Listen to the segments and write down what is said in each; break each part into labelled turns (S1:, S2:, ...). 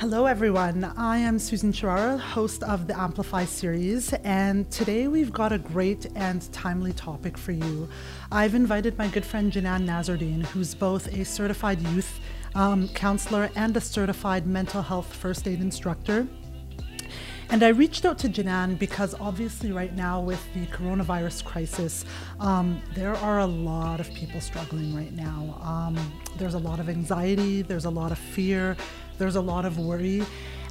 S1: Hello, everyone. I am Susan Charara, host of the Amplify series, and today we've got a great and timely topic for you. I've invited my good friend Jenan Nasserdeen, who's both a certified youth um, counselor and a certified mental health first aid instructor. And I reached out to Jenan because obviously, right now, with the coronavirus crisis, um, there are a lot of people struggling right now. Um, there's a lot of anxiety, there's a lot of fear, there's a lot of worry.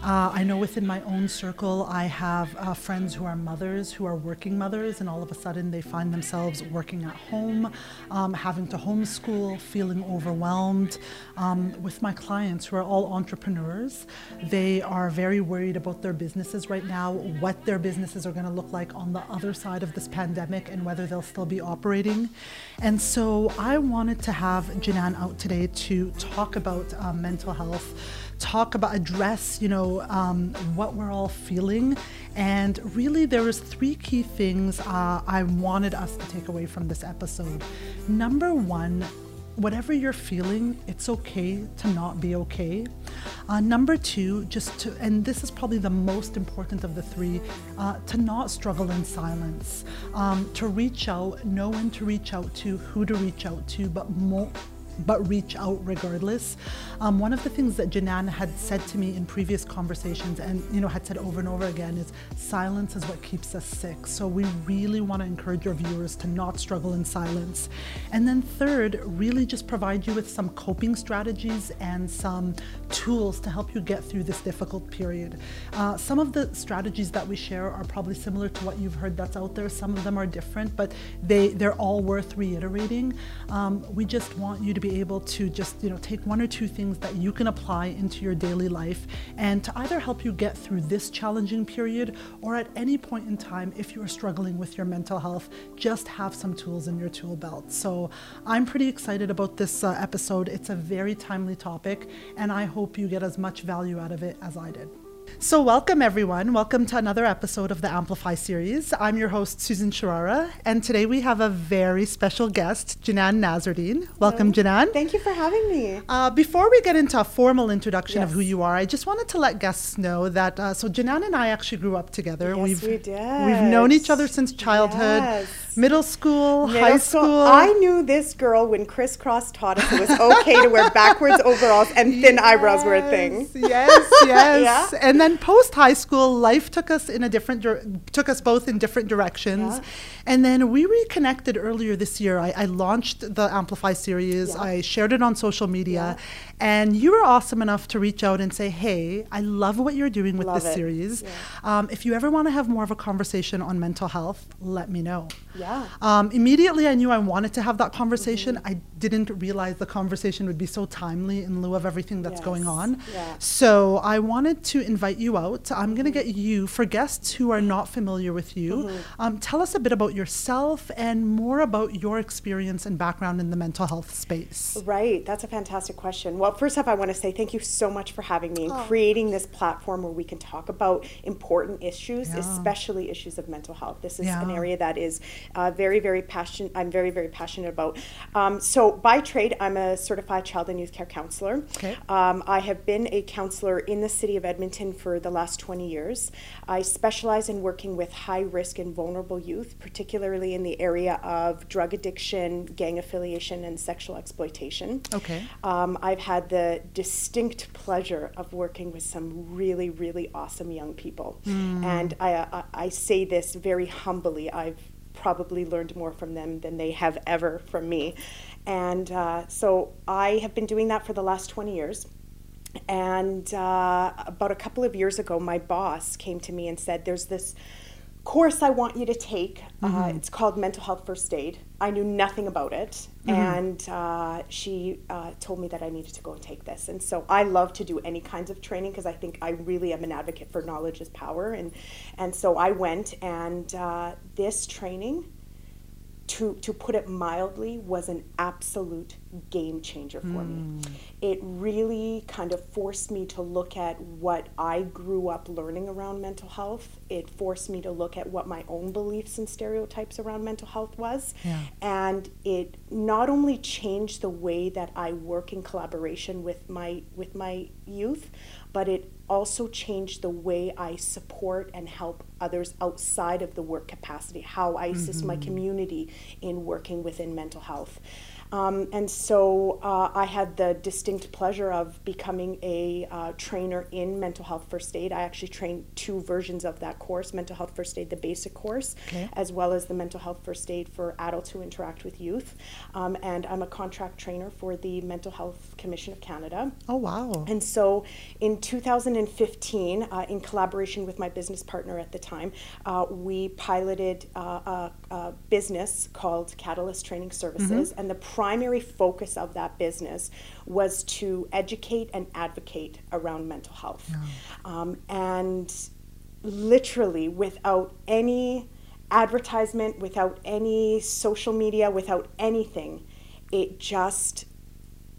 S1: Uh, I know within my own circle, I have uh, friends who are mothers, who are working mothers, and all of a sudden they find themselves working at home, um, having to homeschool, feeling overwhelmed. Um, with my clients who are all entrepreneurs, they are very worried about their businesses right now, what their businesses are going to look like on the other side of this pandemic, and whether they'll still be operating. And so I wanted to have Jenan out today to talk about uh, mental health talk about address you know um, what we're all feeling. And really there was three key things uh, i wanted us to take away from this episode. Number one whatever you're feeling it's okay to not be okay. Uh, number two just to and this is probably the most important of the three uh, to not struggle in silence. Um, to reach out know when to reach out to who to reach out to but more but reach out regardless. Um, one of the things that Jenan had said to me in previous conversations and you know had said over and over again is silence is what keeps us sick. So we really want to encourage our viewers to not struggle in silence. And then third, really just provide you with some coping strategies and some tools to help you get through this difficult period. Uh, some of the strategies that we share are probably similar to what you've heard that's out there. Some of them are different, but they they're all worth reiterating. Um, we just want you to be be able to just, you know, take one or two things that you can apply into your daily life and to either help you get through this challenging period or at any point in time if you are struggling with your mental health, just have some tools in your tool belt. So I'm pretty excited about this uh, episode. It's a very timely topic and I hope you get as much value out of it as I did. So, welcome everyone. Welcome to another episode of the Amplify series. I'm your host, Susan Charara, and today we have a very special guest, Jenan Nasserdeen. Welcome, Hello. Jenan.
S2: Thank you for having me.
S1: Uh, before we get into a formal introduction yes. of who you are, I just wanted to let guests know that uh, so Jenan and I actually grew up together.
S2: Yes,
S1: we've,
S2: we did.
S1: We've known each other since childhood.
S2: Yes
S1: middle school, middle high school. school.
S2: I knew this girl when Kris Kross taught us it was okay to wear backwards overalls and thin eyebrows were a thing.
S1: Yes, yes. yeah? And then post high school, life took us in a different took us both in different directions. Yeah. And then we reconnected earlier this year. I, I launched the Amplify series. Yeah. I shared it on social media. And you were awesome enough to reach out and say, hey, I love what you're doing with
S2: love
S1: this
S2: it.
S1: series. Um, if you ever want to have more of a conversation on mental health, let me know.
S2: Yeah.
S1: Um, immediately, I knew I wanted to have that conversation. Mm-hmm. I didn't realize the conversation would be so timely in lieu of everything that's
S2: yes.
S1: going on.
S2: Yeah.
S1: So I wanted to invite you out. I'm going to get you, for guests who are not familiar with you, mm-hmm. um, tell us a bit about yourself and more about your experience and background in the mental health space.
S2: Right. That's a fantastic question. Well, first off, I want to say thank you so much for having me and oh. creating this platform where we can talk about important issues, yeah. especially issues of mental health. This is yeah. an area that is uh, very, very passionate. I'm very, very passionate about. Um, so, by trade, I'm a certified child and youth care counselor.
S1: Okay.
S2: Um, I have been a counselor in the city of Edmonton for the last 20 years. I specialize in working with high risk and vulnerable youth, particularly in the area of drug addiction, gang affiliation, and sexual exploitation.
S1: Okay.
S2: Um, I've had the distinct pleasure of working with some really, really awesome young people. Mm. And I, I, I say this very humbly. I've probably learned more from them than they have ever from me. And uh, so I have been doing that for the last 20 years. And uh, about a couple of years ago, my boss came to me and said, There's this course I want you to take. Uh, mm-hmm. Uh, it's called Mental Health First Aid. I knew nothing about it, mm-hmm. and uh, she uh, told me that I needed to go and take this. And so I love to do any kinds of training because I think I really am an advocate for knowledge is power. And and so I went, and uh, this training, to to put it mildly, was an absolute game changer for me. Hmm. It really kind of forced me to look at what I grew up learning around mental health. It forced me to look at what my own beliefs and stereotypes around mental health was.
S1: Yeah.
S2: And it not only changed the way that I work in collaboration with my with my youth, but it also changed the way I support and help others outside of the work capacity, how I assist my mm-hmm. community in working within mental health. Um, and so uh, I had the distinct pleasure of becoming a uh, trainer in mental health first aid. I actually trained two versions of that course mental health first aid, the basic course,
S1: Okay.
S2: as well as the mental health first aid for adults who interact with youth. Um, and I'm a contract trainer for the Mental Health Commission of Canada.
S1: Oh, wow.
S2: And so in 2015, uh, in collaboration with my business partner at the time, uh, we piloted uh, a, a business called Catalyst Training Services. And the primary focus of that business was to educate and advocate around mental health. Um, and literally, without any advertisement, without any social media, without anything, it just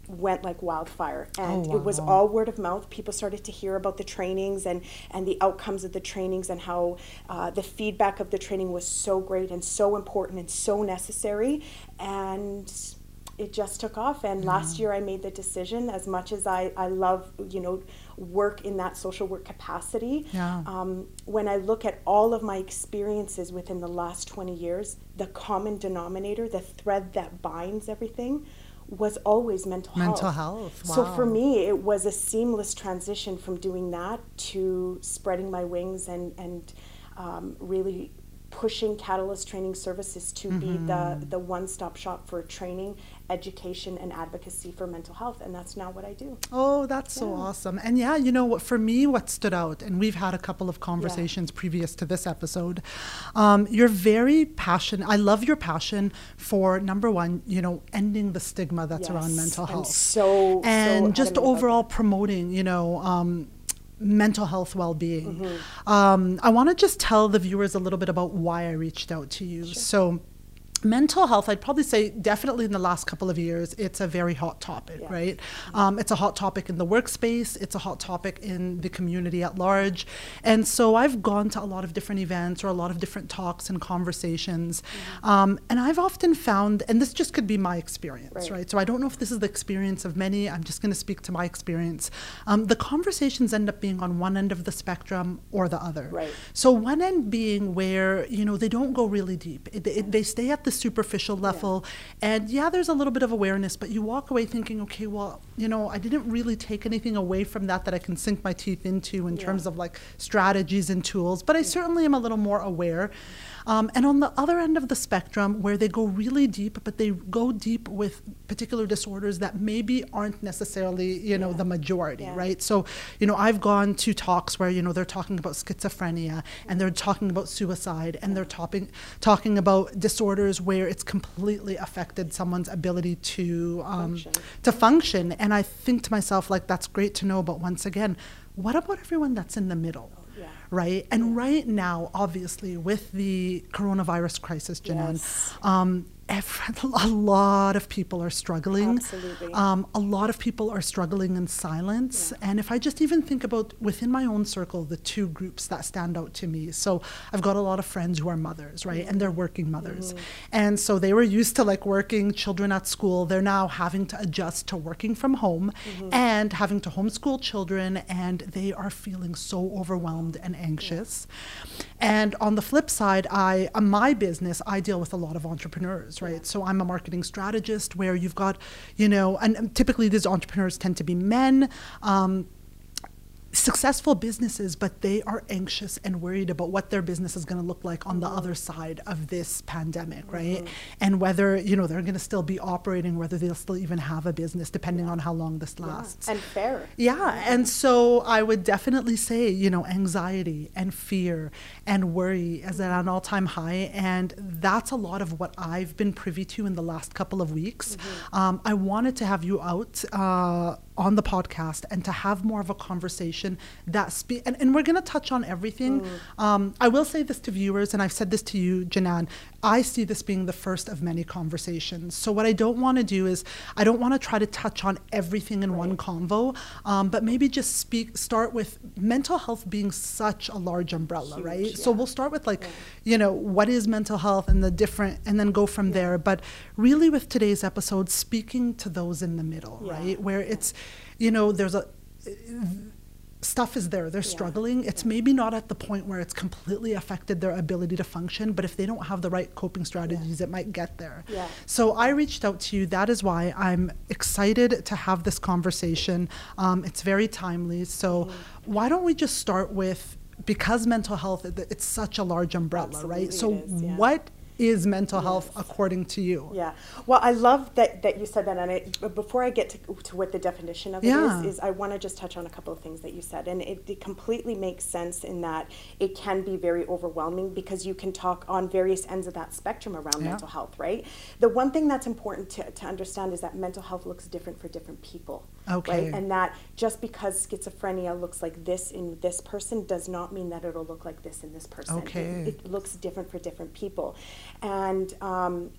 S2: went like wildfire. And
S1: Oh,
S2: it was all word of mouth. People started to hear about the trainings and and the outcomes of the trainings and how uh, the feedback of the training was so great and so important and so necessary. And it just took off and last year i made the decision as much as i, I love you know work in that social work capacity
S1: Yeah.
S2: um, when i look at all of my experiences within the last 20 years the common denominator the thread that binds everything was always mental health.
S1: Mental health,
S2: So for me, it was a seamless transition from doing that to spreading my wings and and um, really pushing Catalyst Training Services to be
S1: Mm-hmm.
S2: the the one stop shop for training, education, and advocacy for mental health, and that's now what I do.
S1: Oh, that's so awesome. And yeah, you know what, for me, what stood out, and we've had a couple of conversations previous to this episode, um, you're very passionate. I love your passion for number one, you know, ending the stigma that's around
S2: Yes,
S1: mental
S2: I'm
S1: health.
S2: so- so
S1: and just overall promoting, you know, um, mental health well-being.
S2: Mm-hmm.
S1: Um, I want to just tell the viewers a little bit about why I reached out to you. So mental health i'd probably say definitely in the last couple of years it's a very hot topic
S2: Yeah.
S1: right um, it's a hot topic in the workspace it's a hot topic in the community at large and so i've gone to a lot of different events or a lot of different talks and conversations um, and i've often found and this just could be my experience right,
S2: Right.
S1: so i don't know if this is the experience of many i'm just going to speak to my experience um, the conversations end up being on one end of the spectrum or the other
S2: Right.
S1: so one end being where you know they don't go really deep. It, it, they stay at the superficial level, and yeah, there's a little bit of awareness, but you walk away thinking, okay, well, you know, I didn't really take anything away from that that I can sink my teeth into in
S2: Yeah.
S1: terms of like strategies and tools. But I certainly am a little more aware. Um, and on the other end of the spectrum, where they go really deep, but they go deep with particular disorders that maybe aren't necessarily, you know,
S2: Yeah.
S1: the majority,
S2: Yeah.
S1: right? So, you know, I've gone to talks where, you know, they're talking about schizophrenia and they're talking about suicide and they're talking talking about disorders where it's completely affected someone's ability to um,
S2: Function.
S1: to function. And I think to myself, like, that's great to know, but once again, what about everyone that's in the middle? Right. And right now, obviously, with the coronavirus crisis, Jenan,
S2: Yes.
S1: um, ev- a lot of people are struggling.
S2: Absolutely.
S1: Um, a lot of people are struggling in silence. And if I just even think about within my own circle, the two groups that stand out to me. So I've got a lot of friends who are mothers, right? And they're working mothers. And so they were used to like working children at school. They're now having to adjust to working from home and having to homeschool children. And they are feeling so overwhelmed and anxious. And on the flip side, I uh, my business, I deal with a lot of entrepreneurs, right? So I'm a marketing strategist where you've got, you know, and typically these entrepreneurs tend to be men. Um, successful businesses, but they are anxious and worried about what their business is going to look like on the other side of this pandemic, right? And whether, you know, they're going to still be operating, whether they'll still even have a business, depending on how long this
S2: Yeah.
S1: lasts.
S2: And fair.
S1: Yeah, and so I would definitely say, you know, anxiety and fear and worry is at an all time high. And that's a lot of what I've been privy to in the last couple of weeks. Um, I wanted to have you out uh, on the podcast and to have more of a conversation conversation that speak and, and we're going to touch on everything.
S2: Mm.
S1: um, i will say this to viewers and i've said this to you jenan i see this being the first of many conversations. So what i don't want to do is i don't want to try to touch on everything in one convo um, but maybe just speak start with mental health being such a large umbrella
S2: Huge,
S1: right? So we'll start with like
S2: Yeah.
S1: you know what is mental health and the different and then go from there. But really with today's episode speaking to those in the middle
S2: Yeah.
S1: right? Where it's you know there's a stuff is there they're
S2: Yeah.
S1: struggling it's
S2: Yeah.
S1: maybe not at the point where it's completely affected their ability to function but if they don't have the right coping strategies it might get there
S2: Yeah.
S1: so i reached out to you that is why i'm excited to have this conversation um, it's very timely so
S2: Mm-hmm.
S1: why don't we just start with because mental health it's such a large umbrella right so
S2: Absolutely is, yeah.
S1: what is mental health
S2: Yes.
S1: according to you
S2: Yeah. Well, I love that, that you said that. And but before I get to, to what the definition of
S1: Yeah.
S2: it is, is I want to just touch on a couple of things that you said. And it, it completely makes sense in that it can be very overwhelming because you can talk on various ends of that spectrum around
S1: Yeah.
S2: mental health, right? The one thing that's important to, to understand is that mental health looks different for different people.
S1: Okay.
S2: Right? And that just because schizophrenia looks like this in this person does not mean that it'll look like this in this person. It-
S1: Okay.
S2: it looks different for different people. And um,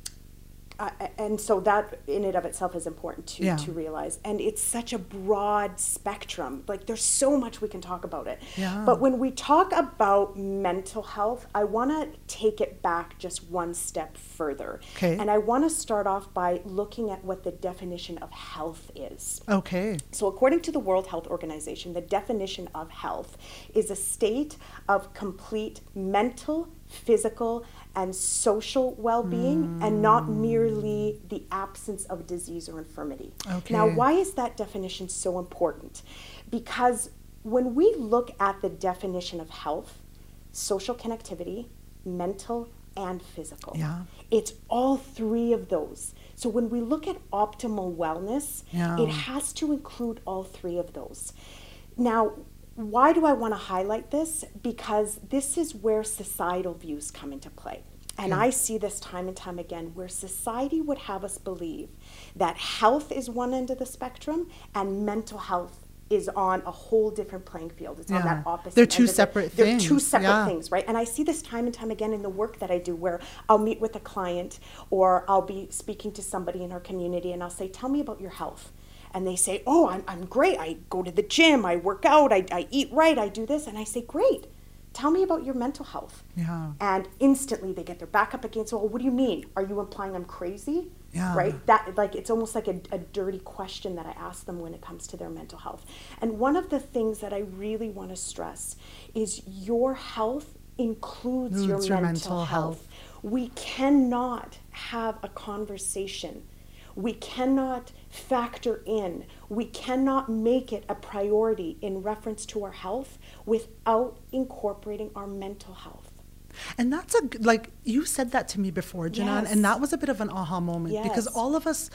S2: I- and so that in and of itself is important to,
S1: Yeah.
S2: to realize and it's such a broad spectrum like there's so much we can talk about it
S1: Yeah.
S2: but when we talk about mental health i want to take it back just one step further
S1: Okay.
S2: and i want to start off by looking at what the definition of health is
S1: okay
S2: so, according to the World Health Organization, the definition of health is a state of complete mental, physical, and social well being, and not mm. merely the absence of disease or infirmity.
S1: Okay.
S2: Now, why is that definition so important? Because when we look at the definition of health, social connectivity, mental, and physical.
S1: Yeah.
S2: It's all three of those. So when we look at optimal wellness,
S1: Yeah.
S2: it has to include all three of those. Now, why do I want to highlight this? Because this is where societal views come into play. And. I see this time and time again where society would have us believe that health is one end of the spectrum and mental health is on a whole different playing field. It's on that opposite.
S1: They're two
S2: of it.
S1: separate
S2: They're two separate
S1: yeah.
S2: things, right? And I see this time and time again in the work that I do where I'll meet with a client or I'll be speaking to somebody in our community and I'll say, Tell me about your health. And they say, Oh, I'm, I'm great. I go to the gym, I work out, I, I eat right, I do this. And I say, Great. Tell me about your mental health.
S1: Yeah.
S2: And instantly they get their back up against, well, what do you mean? Are you implying I'm crazy?
S1: Yeah.
S2: Right? That like it's almost like a, a dirty question that I ask them when it comes to their mental health. And one of the things that I really want to stress is your health includes your,
S1: your
S2: mental,
S1: mental
S2: health.
S1: health.
S2: We cannot have a conversation. We cannot factor in. We cannot make it a priority in reference to our health without incorporating our mental health.
S1: And that's a like you said that to me before, Jenan,
S2: Yes.
S1: and that was a bit of an aha moment because all of us,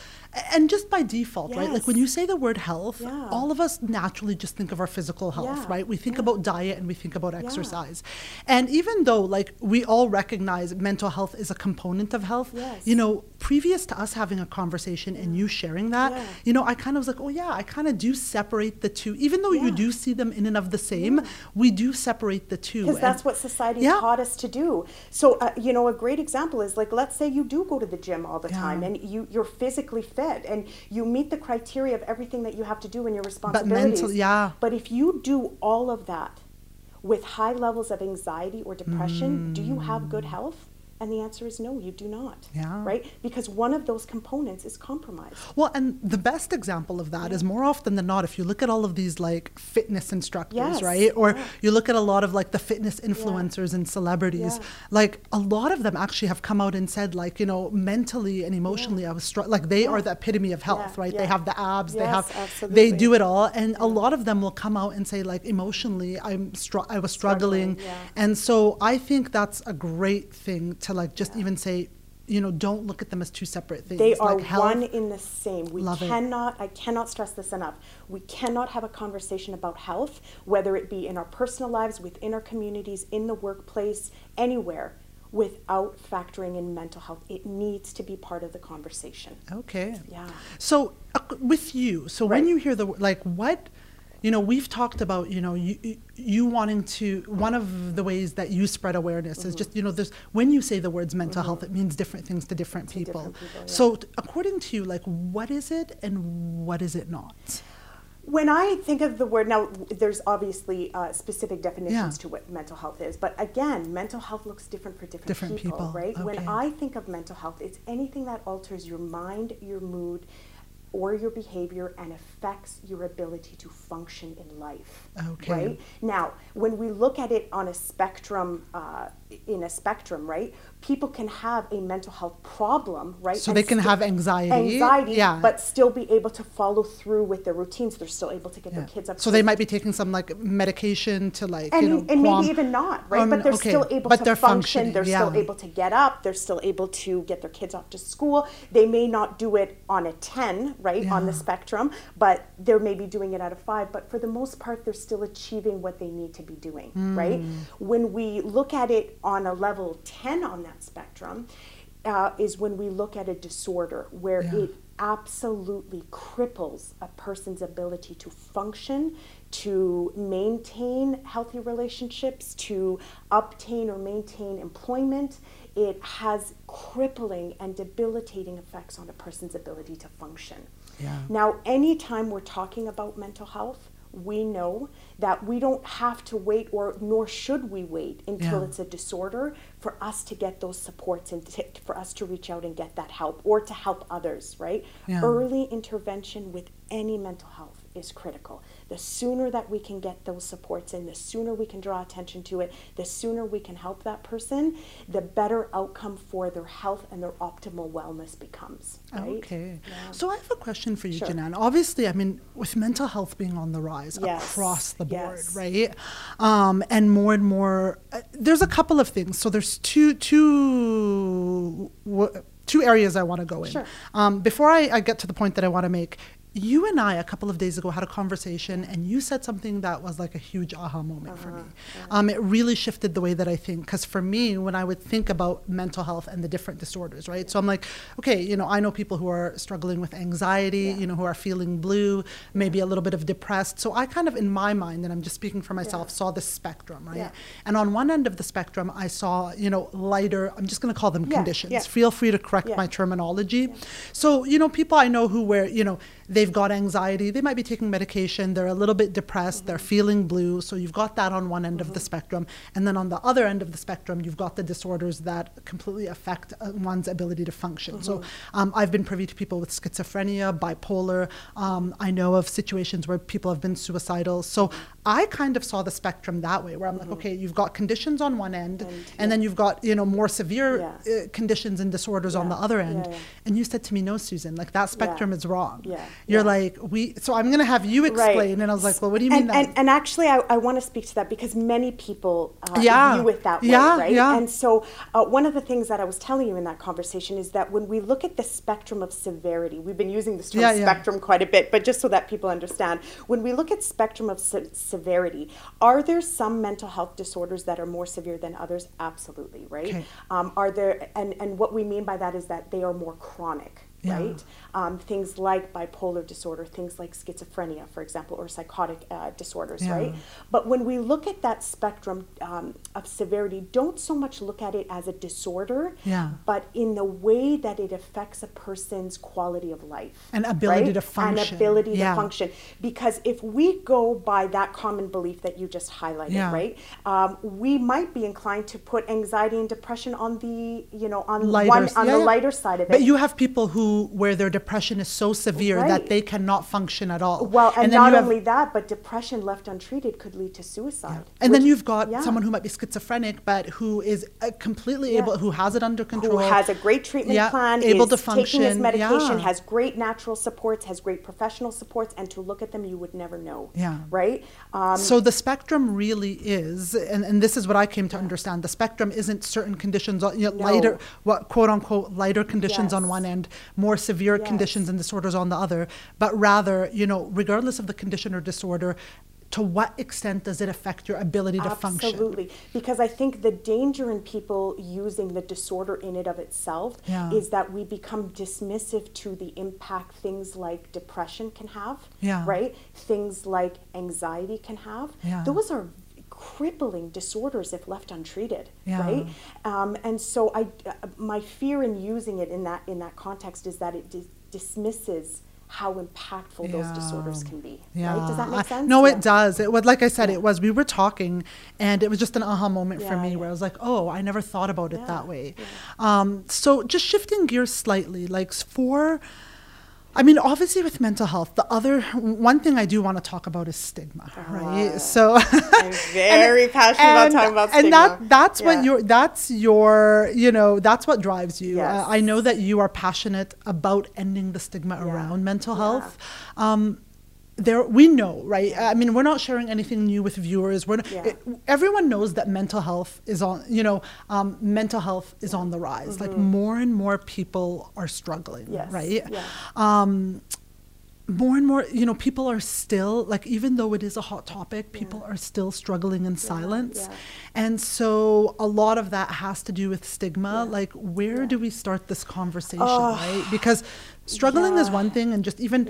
S1: and just by default, right? Like when you say the word health,
S2: Yeah.
S1: all of us naturally just think of our physical health,
S2: Yeah.
S1: right? We think
S2: Yeah.
S1: about diet and we think about exercise, and even though like we all recognize mental health is a component of health,
S2: Yes.
S1: you know, previous to us having a conversation and you sharing that, you know, I kind of was like, oh yeah, I kind of do separate the two, even though you do see them in and of the same, we do separate the two.
S2: Because that's what society taught us to do. So, uh, you know, a great example is like, let's say you do go to the gym all the
S1: Yeah.
S2: time and you, you're physically fit and you meet the criteria of everything that you have to do in your responsibilities.
S1: But mental, yeah.
S2: But if you do all of that with high levels of anxiety or depression, do you have good mm. health? And the answer is no, you do not.
S1: Yeah.
S2: Right? Because one of those components is compromised.
S1: Well, and the best example of that is more often than not, if you look at all of these like fitness instructors,
S2: Yes,
S1: right? Or
S2: yeah.
S1: you look at a lot of like the fitness influencers and celebrities,
S2: Yeah.
S1: like a lot of them actually have come out and said, like, you know, mentally and emotionally, I was struck. Like they are the epitome of health,
S2: Yeah,
S1: right? They have the abs, they
S2: Yes,
S1: have, they do it all. And a lot of them will come out and say, like, emotionally, I'm str- I was struggling.
S2: Struggling, yeah.
S1: And so I think that's a great thing to like just even say, you know, don't look at them as two separate things.
S2: They are
S1: like health,
S2: one in the same. We
S1: Love it.
S2: cannot, I cannot stress this enough. We cannot have a conversation about health, whether it be in our personal lives, within our communities, in the workplace, anywhere, without factoring in mental health. It needs to be part of the conversation.
S1: Okay.
S2: Yeah.
S1: So uh, with you, so when you hear the like what, you know, we've talked about, you know, you, you wanting to, one of the ways that you spread awareness mm-hmm. is just, you know, there's, when you say the words mental mm-hmm. health, it means different things to different to people. Different people. So, according to you, like, what is it and what is it not?
S2: When I think of the word, now there's obviously uh, specific definitions yeah. to what mental health is, but again, mental health looks different for different,
S1: different people, people,
S2: right?
S1: Okay.
S2: When I think of mental health, it's anything that alters your mind, your mood, or your behavior and affects your ability to function in life.
S1: Okay.
S2: Right? Now, when we look at it on a spectrum, uh, in a spectrum, right? People can have a mental health problem, right?
S1: So and they can have anxiety.
S2: Anxiety, yeah. but still be able to follow through with their routines. They're still able to get yeah. their kids up.
S1: So they might be taking some like medication to like,
S2: and,
S1: you know,
S2: and maybe even not, right? Um, but they're okay. still able
S1: but
S2: to
S1: they're
S2: function. They're
S1: yeah.
S2: still able to get up. They're still able to get their kids off to school. They may not do it on a 10, right, yeah. on the spectrum, but they're maybe doing it out of 5. But for the most part, they're still achieving what they need to be doing, mm. right? When we look at it on a level 10 on that spectrum uh, is when we look at a disorder where yeah. it absolutely cripples a person's ability to function, to maintain healthy relationships, to obtain or maintain employment. It has crippling and debilitating effects on a person's ability to function.
S1: Yeah.
S2: Now, anytime we're talking about mental health, we know that we don't have to wait or nor should we wait until yeah. it's a disorder for us to get those supports and to, for us to reach out and get that help or to help others right yeah. early intervention with any mental health is critical the sooner that we can get those supports in, the sooner we can draw attention to it, the sooner we can help that person, the better outcome for their health and their optimal wellness becomes. Right?
S1: Okay. Yeah. So I have a question for you, sure. Jenan. Obviously, I mean, with mental health being on the rise yes. across the board, yes. right? Um, and more and more, uh, there's a couple of things. So there's two, two, two areas I want to go in.
S2: Sure.
S1: Um, before I, I, get to the point that I want to make, you and I a couple of days ago had a conversation, and you said something that was like a huge aha moment uh-huh, for me. Uh-huh. Um, it really shifted the way that I think. Because for me, when I would think about mental health and the different disorders, right? So I'm like, okay, you know, I know people who are struggling with anxiety, yeah. you know, who are feeling blue, maybe a little bit of depressed. So I kind of, in my mind, and I'm just speaking for myself, yeah. saw the spectrum, right? Yeah. And on one end of the spectrum, I saw, you know, lighter. I'm just going to call them conditions. Feel free to correct my terminology. So you know, people I know who were, you know they've got anxiety, they might be taking medication, they're a little bit depressed, mm-hmm. they're feeling blue. So you've got that on one end mm-hmm. of the mm-hmm. spectrum. And then on the other end of the spectrum, you've got the disorders that completely affect uh, one's ability to function. Mm-hmm. So um, I've been privy to people with schizophrenia, bipolar. Um, I know of situations where people have been suicidal. So I kind of saw the spectrum that way, where I'm like, mm-hmm. okay, you've got conditions on one end, and, and yeah. then you've got you know more severe yeah. uh, conditions and disorders yeah. on the other end. And you said to me, no, Susan, like that spectrum is wrong.
S2: Yeah
S1: you're yeah. like we so i'm going to have you explain right. and i was like well what do you
S2: mean
S1: and,
S2: and, and, actually i, I want to speak to that because many people uh,
S1: yeah.
S2: view it that way
S1: yeah,
S2: right
S1: yeah.
S2: and so uh, one of the things that i was telling you in that conversation is that when we look at the spectrum of severity we've been using this term yeah, spectrum quite a bit but just so that people understand when we look at spectrum of se- severity are there some mental health disorders that are more severe than others absolutely right
S1: okay.
S2: um, are there and and what we mean by that is that they are more chronic right? Um, things like bipolar disorder, things like schizophrenia, for example, or psychotic uh, disorders, yeah. right? But when we look at that spectrum um, of severity, don't so much look at it as a disorder,
S1: yeah.
S2: but in the way that it affects a person's quality of life.
S1: And ability
S2: right?
S1: to function.
S2: And ability yeah. to function. Because if we go by that common belief that you just highlighted, yeah. right, um, we might be inclined to put anxiety and depression on the, you know, on
S1: lighter,
S2: one on the lighter side of it.
S1: But you have people who where their depression is so severe right. that they cannot function at all.
S2: Well, and, and not only have, that, but depression left untreated could lead to suicide.
S1: Yeah. And which, then you've got yeah. someone who might be schizophrenic, but who is uh, completely yeah. able, who has it under control,
S2: who has a great treatment plan,
S1: able to function,
S2: taking his medication, has great natural supports, has great professional supports, and to look at them, you would never know.
S1: Yeah.
S2: Right.
S1: Um, so the spectrum really is, and, and this is what I came to understand. The spectrum isn't certain conditions, you know, no. lighter, what quote unquote lighter conditions yes. on one end, more severe yes. Conditions and disorders on the other, but rather, you know, regardless of the condition or disorder, to what extent does it affect your ability to function?
S2: Absolutely. Because I think the danger in people using the disorder in it of itself
S1: Yeah.
S2: is that we become dismissive to the impact things like depression can have,
S1: Yeah.
S2: right? Things like anxiety can have.
S1: Yeah.
S2: Those are crippling disorders if left untreated, right? Um, and so I, uh, my fear in using it in that in that context is that it dismisses how impactful those disorders can be.
S1: Yeah.
S2: Right? Does that make
S1: I-
S2: sense?
S1: no,
S2: Yeah.
S1: it does. It was like I said,
S2: Yeah.
S1: it was. We were talking, and it was just an aha moment for me
S2: yeah.
S1: where I was like, "Oh, I never thought about it
S2: Yeah,
S1: that way." Um, so, just shifting gears slightly, like for, I mean, obviously with mental health, the other one thing I do want to talk about is stigma, right?
S2: Ah.
S1: So,
S2: I'm very passionate about talking about
S1: and
S2: stigma.
S1: that that's
S2: Yeah.
S1: what your that's your you know that's what drives you.
S2: Yes.
S1: Uh, I know that you are passionate about ending the stigma
S2: Yeah.
S1: around mental
S2: Yeah.
S1: health. Um, there we know, right? I mean, we're not sharing anything new with viewers. We're not,
S2: Yeah.
S1: it- everyone knows that mental health is on. You know, um, mental health is on the rise. Like more and more people are struggling,
S2: Mm-hmm. Yes.
S1: right?
S2: Yeah.
S1: Um, more and more, you know, people are still like, even though it is a hot topic, people are still struggling in silence.
S2: yeah.
S1: And so a lot of that has to do with stigma.
S2: Yeah.
S1: Like, where
S2: Yeah.
S1: do we start this conversation,
S2: Oh,
S1: right? Because struggling is one thing, and just even.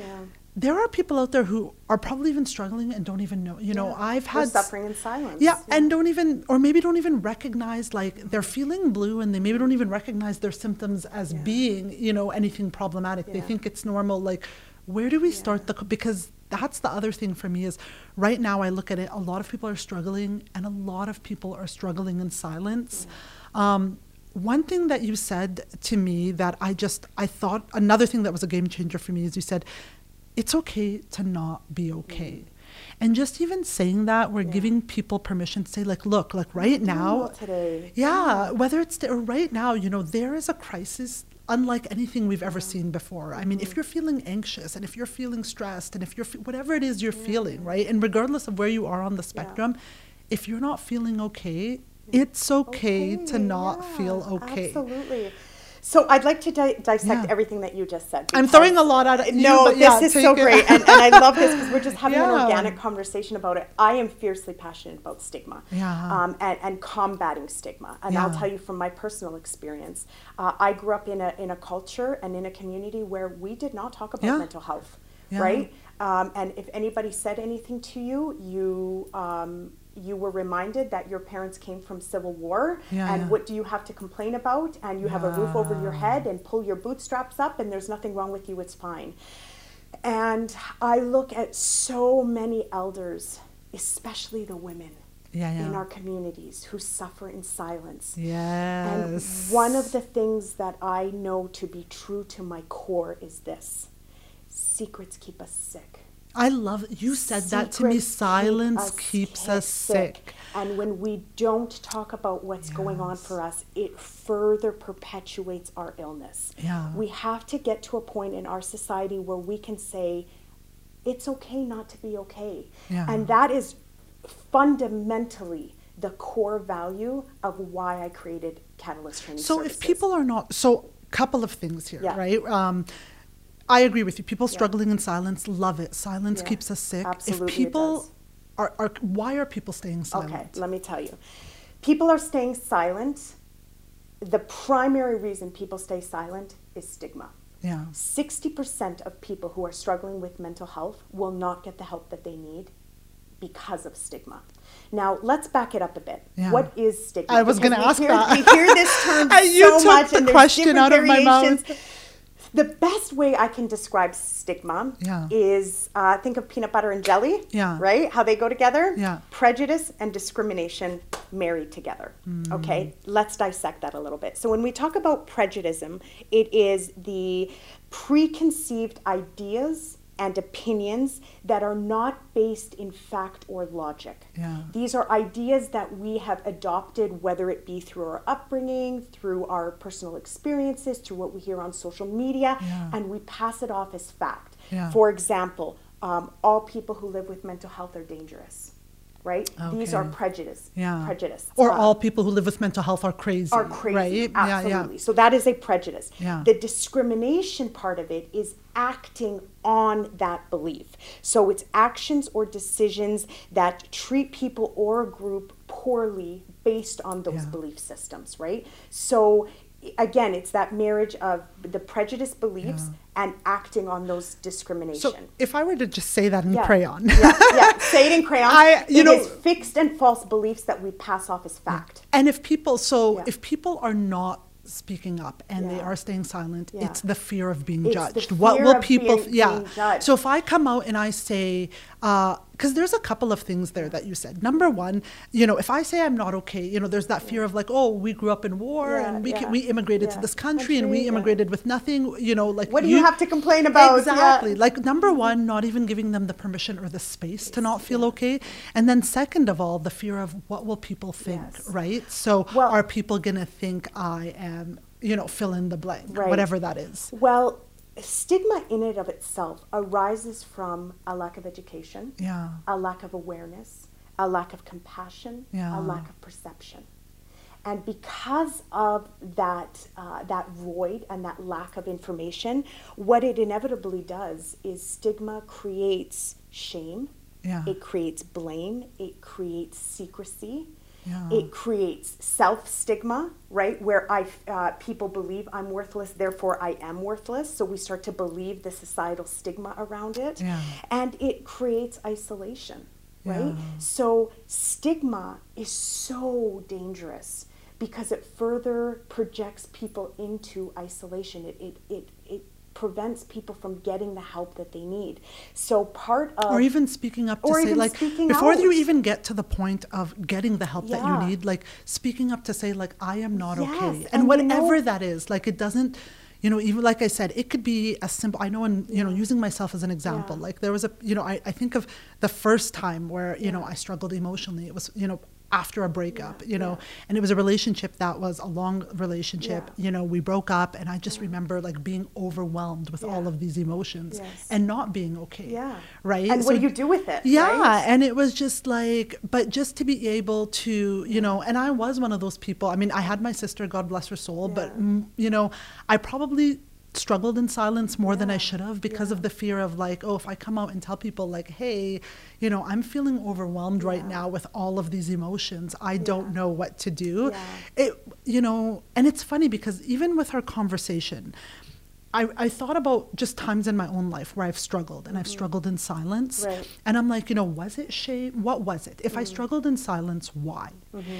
S2: Yeah.
S1: There are people out there who are probably even struggling and don't even know. You know, I've had s-
S2: suffering in silence.
S1: yeah, and don't even, or maybe don't even recognize like they're feeling blue, and they maybe don't even recognize their symptoms as
S2: Yeah.
S1: being, you know, anything problematic. They think it's normal. Like, where do we start the? Because that's the other thing for me is right now I look at it. A lot of people are struggling, and a lot of people are struggling in silence. Um, one thing that you said to me that I just I thought another thing that was a game changer for me is you said it's okay to not be okay. And just even saying that, we're
S2: Mm. Yeah.
S1: giving people permission to say, like, look, like right now,
S2: today.
S1: yeah, whether it's or right now, you know, there is a crisis unlike anything we've ever seen before. I mean, if you're feeling anxious and if you're feeling stressed and if you're fe- whatever it is you're feeling, right, and regardless of where you are on the spectrum, if you're not feeling okay, it's okay, to not
S2: yeah,
S1: feel okay.
S2: Absolutely. So I'd like to di- dissect
S1: Yeah.
S2: everything that you just said.
S1: I'm throwing a lot at you,
S2: No,
S1: but
S2: this
S1: yeah,
S2: is so
S1: it.
S2: great, and, and I love this because we're just having an organic conversation about it. I am fiercely passionate about stigma,
S1: Yeah.
S2: um, and, and combating stigma. And I'll tell you from my personal experience, uh, I grew up in a in a culture and in a community where we did not talk about
S1: Yeah.
S2: mental health,
S1: Yeah.
S2: right? Um, and if anybody said anything to you, you um, you were reminded that your parents came from civil war,
S1: Yeah,
S2: and
S1: yeah.
S2: what do you have to complain about? And you have a roof over your head, and pull your bootstraps up, and there's nothing wrong with you. It's fine. And I look at so many elders, especially the women
S1: Yeah, yeah.
S2: in our communities, who suffer in silence.
S1: Yes.
S2: And one of the things that I know to be true to my core is this secrets keep us sick.
S1: I love you said that to me.
S2: Keep
S1: Silence
S2: us
S1: keeps us sick.
S2: And when we don't talk about what's going on for us, it further perpetuates our illness.
S1: Yeah.
S2: We have to get to a point in our society where we can say, it's okay not to be okay.
S1: Yeah.
S2: And that is fundamentally the core value of why I created Catalyst Training
S1: So
S2: Services.
S1: if people are not, so couple of things here,
S2: Yeah.
S1: right? Um, I agree with you. People
S2: Yeah.
S1: struggling in silence love it. Silence
S2: Yeah,
S1: keeps us sick.
S2: absolutely
S1: if people are, are, why are people staying silent?
S2: Okay, let me tell you. People are staying silent. The primary reason people stay silent is stigma.
S1: Yeah.
S2: 60% of people who are struggling with mental health will not get the help that they need because of stigma. Now, let's back it up a bit.
S1: Yeah.
S2: What is stigma?
S1: I was gonna ask
S2: hear,
S1: that.
S2: We hear this term
S1: you
S2: so
S1: took
S2: much,
S1: the
S2: and
S1: question out of my mouth.
S2: The best way I can describe stigma
S1: Yeah.
S2: is uh, think of peanut butter and jelly,
S1: Yeah.
S2: right? How they go together.
S1: Yeah.
S2: Prejudice and discrimination married together.
S1: Mm.
S2: Okay, let's dissect that a little bit. So when we talk about prejudice, it is the preconceived ideas and opinions that are not based in fact or logic.
S1: Yeah.
S2: These are ideas that we have adopted, whether it be through our upbringing, through our personal experiences, through what we hear on social media,
S1: Yeah.
S2: and we pass it off as fact.
S1: Yeah.
S2: For example, um, all people who live with mental health are dangerous. Right? These are
S1: Okay.
S2: prejudice.
S1: Yeah.
S2: Prejudice.
S1: Or
S2: Uh,
S1: all people who live with mental health are crazy.
S2: are crazy.
S1: Right?
S2: Absolutely. So that is a prejudice.
S1: Yeah.
S2: The discrimination part of it is acting on that belief. So it's actions or decisions that treat people or a group poorly based on those
S1: Yeah.
S2: belief systems, right? So again, it's that marriage of the prejudice beliefs and acting on those discrimination.
S1: So if I were to just say that in
S2: Yeah.
S1: crayon.
S2: yeah, yeah. Say it in crayon.
S1: I- you
S2: It
S1: know-
S2: is fixed and false beliefs that we pass off as fact.
S1: And if people, so
S2: Yeah.
S1: if people are not speaking up and they are staying silent,
S2: Yeah.
S1: it's the fear of being
S2: It's
S1: judged. What will people?
S2: being-
S1: yeah.
S2: being.
S1: So if I come out and I say, uh, because there's a couple of things there that you said. Number one, you know, if I say I'm not okay, you know, there's that fear of like, oh, we grew up in war
S2: Yeah,
S1: and we
S2: yeah,
S1: ca- we immigrated to this country, and we
S2: yeah.
S1: immigrated with nothing. You know, like
S2: What do you have to complain about? Yeah.
S1: Exactly. Like number mm-hmm. one, not even giving them the permission or the space to not feel okay, and then second of all, the fear of what will people think,
S2: Yes.
S1: right? So
S2: Well-
S1: are people gonna think I am, you know, fill in the blank,
S2: Right.
S1: whatever that is.
S2: Well, stigma in and of itself arises from a lack of education,
S1: Yeah.
S2: a lack of awareness, a lack of compassion,
S1: Yeah.
S2: a lack of perception. And because of that, uh, that void and that lack of information, what it inevitably does is stigma creates shame,
S1: Yeah.
S2: it creates blame, it creates secrecy,
S1: Yeah.
S2: it creates self stigma, right? Where I uh, people believe I'm worthless, therefore I am worthless. So we start to believe the societal stigma around it,
S1: Yeah.
S2: and it creates isolation, right?
S1: Yeah.
S2: So stigma is so dangerous because it further projects people into isolation. It it it, it prevents people from getting the help that they need. So part of
S1: or even speaking up to say like before you even get to the point of getting the help that you need like speaking up to say like i am not
S2: Yes,
S1: okay
S2: and
S1: and
S2: you
S1: whatever
S2: know-
S1: that is like it doesn't you know even like i said it could be a simple i know in you know using myself as an example
S2: Yeah.
S1: like there was a you know I, I think of the first time where you know i struggled emotionally. It was you know after a breakup
S2: Yeah,
S1: you know
S2: yeah.
S1: and it was a relationship that was a long relationship
S2: Yeah.
S1: you know we broke up and i just remember like being overwhelmed with all of these emotions
S2: Yes.
S1: and not being okay
S2: Yeah.
S1: right
S2: And what do you do with it?
S1: yeah,
S2: right?
S1: and it was just like, but just to be able to, you know, and I was one of those people. I mean, I had my sister, God bless her soul, but you know, I probably struggled in silence more than I should have because
S2: yeah.
S1: of the fear of like, oh, if I come out and tell people like, hey, you know, I'm feeling overwhelmed right now with all of these emotions. I don't know what to do.
S2: Yeah.
S1: It, you know, and it's funny because even with our conversation, I, I thought about just times in my own life where I've struggled and I've struggled in silence.
S2: Mm-hmm. Right. Mm.
S1: And I'm like, you know, was it shame? What was it? If I struggled in silence, why?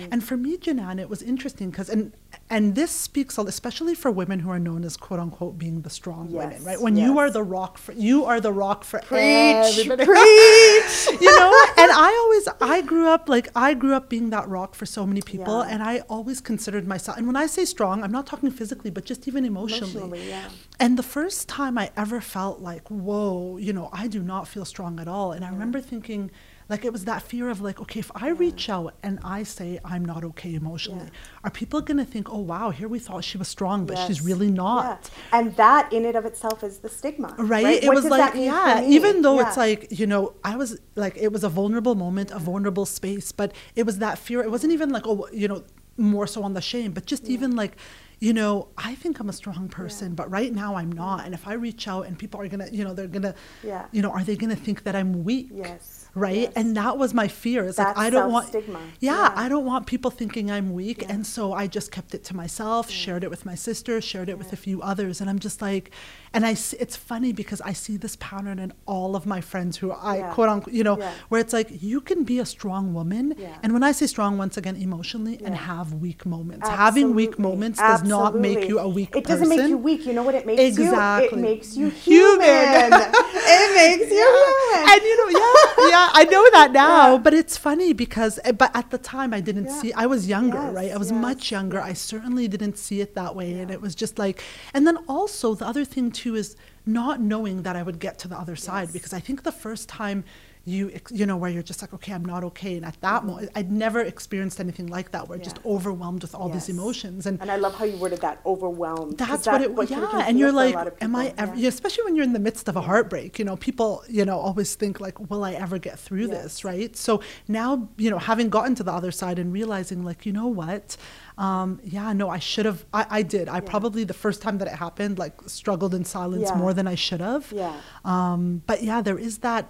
S1: And for me, Jenan, it was interesting because, and and this speaks, especially for women who are known as quote unquote being the strong women, right? When you are the rock for, you are the rock for
S2: Preach,
S1: everybody.
S2: preach.
S1: you know and i always i grew up like i grew up being that rock for so many people
S2: Yeah.
S1: and i always considered myself and when i say strong i'm not talking physically but just even emotionally,
S2: Emotionally, yeah.
S1: and the first time i ever felt like whoa you know i do not feel strong at all and i remember thinking like it was that fear of like okay if i reach out and i say i'm not okay emotionally
S2: Yeah.
S1: are people going to think oh wow here we thought she was strong but she's really not.
S2: Yeah. And that in and of itself is the stigma.
S1: right, it
S2: What
S1: was like yeah even though it's like you know i was like it was a vulnerable moment a vulnerable space but it was that fear. It wasn't even like oh you know more so on the shame but just even like you know i think i'm a strong person but right now i'm not and if i reach out and people are gonna you know they're gonna
S2: Yeah.
S1: you know are they gonna think that i'm weak
S2: Yes,
S1: right
S2: yes.
S1: and that was my fear it's like i don't want
S2: self-stigma.
S1: yeah,
S2: Yeah.
S1: i don't want people thinking i'm weak
S2: Yeah.
S1: and so i just kept it to myself shared it with my sister shared it with a few others and i'm just like and i s- it's funny because i see this pattern in all of my friends who i
S2: Yeah.
S1: quote unquote you know
S2: Yeah.
S1: where it's like you can be a strong woman
S2: Yeah.
S1: and when i say strong once again emotionally and have weak moments Absolutely. having weak
S2: Absolutely.
S1: moments does not make you a weak
S2: It doesn't make you weak. You know what it makes you?
S1: Exactly.
S2: It makes you
S1: Human.
S2: it makes you human.
S1: and you know, yeah, yeah, I know that now.
S2: Yeah.
S1: But it's funny because, eh, but at the time, I didn't
S2: Yeah.
S1: see. I was younger,
S2: Yes,
S1: right? I was
S2: yes,
S1: much younger. I certainly didn't see it that way, and it was just like. And then also the other thing too is not knowing that I would get to the other side because I think the first time. You you know where you're just like okay i'm not okay and at that
S2: Mm-hmm.
S1: moment i'd never experienced anything like that where just overwhelmed with all
S2: Yes.
S1: these emotions and
S2: And I love how you worded that overwhelmed
S1: that's
S2: that-
S1: what it
S2: can-
S1: yeah and you're like am i ever
S2: yeah.
S1: especially when you're in the midst of a heartbreak you know people you know always think like will i ever get through this right so now you know having gotten to the other side and realizing like you know what um, yeah no i should have I, I did i
S2: Yeah.
S1: probably the first time that it happened like struggled in silence
S2: Yeah.
S1: more than i should have
S2: Yeah.
S1: um, but yeah there is that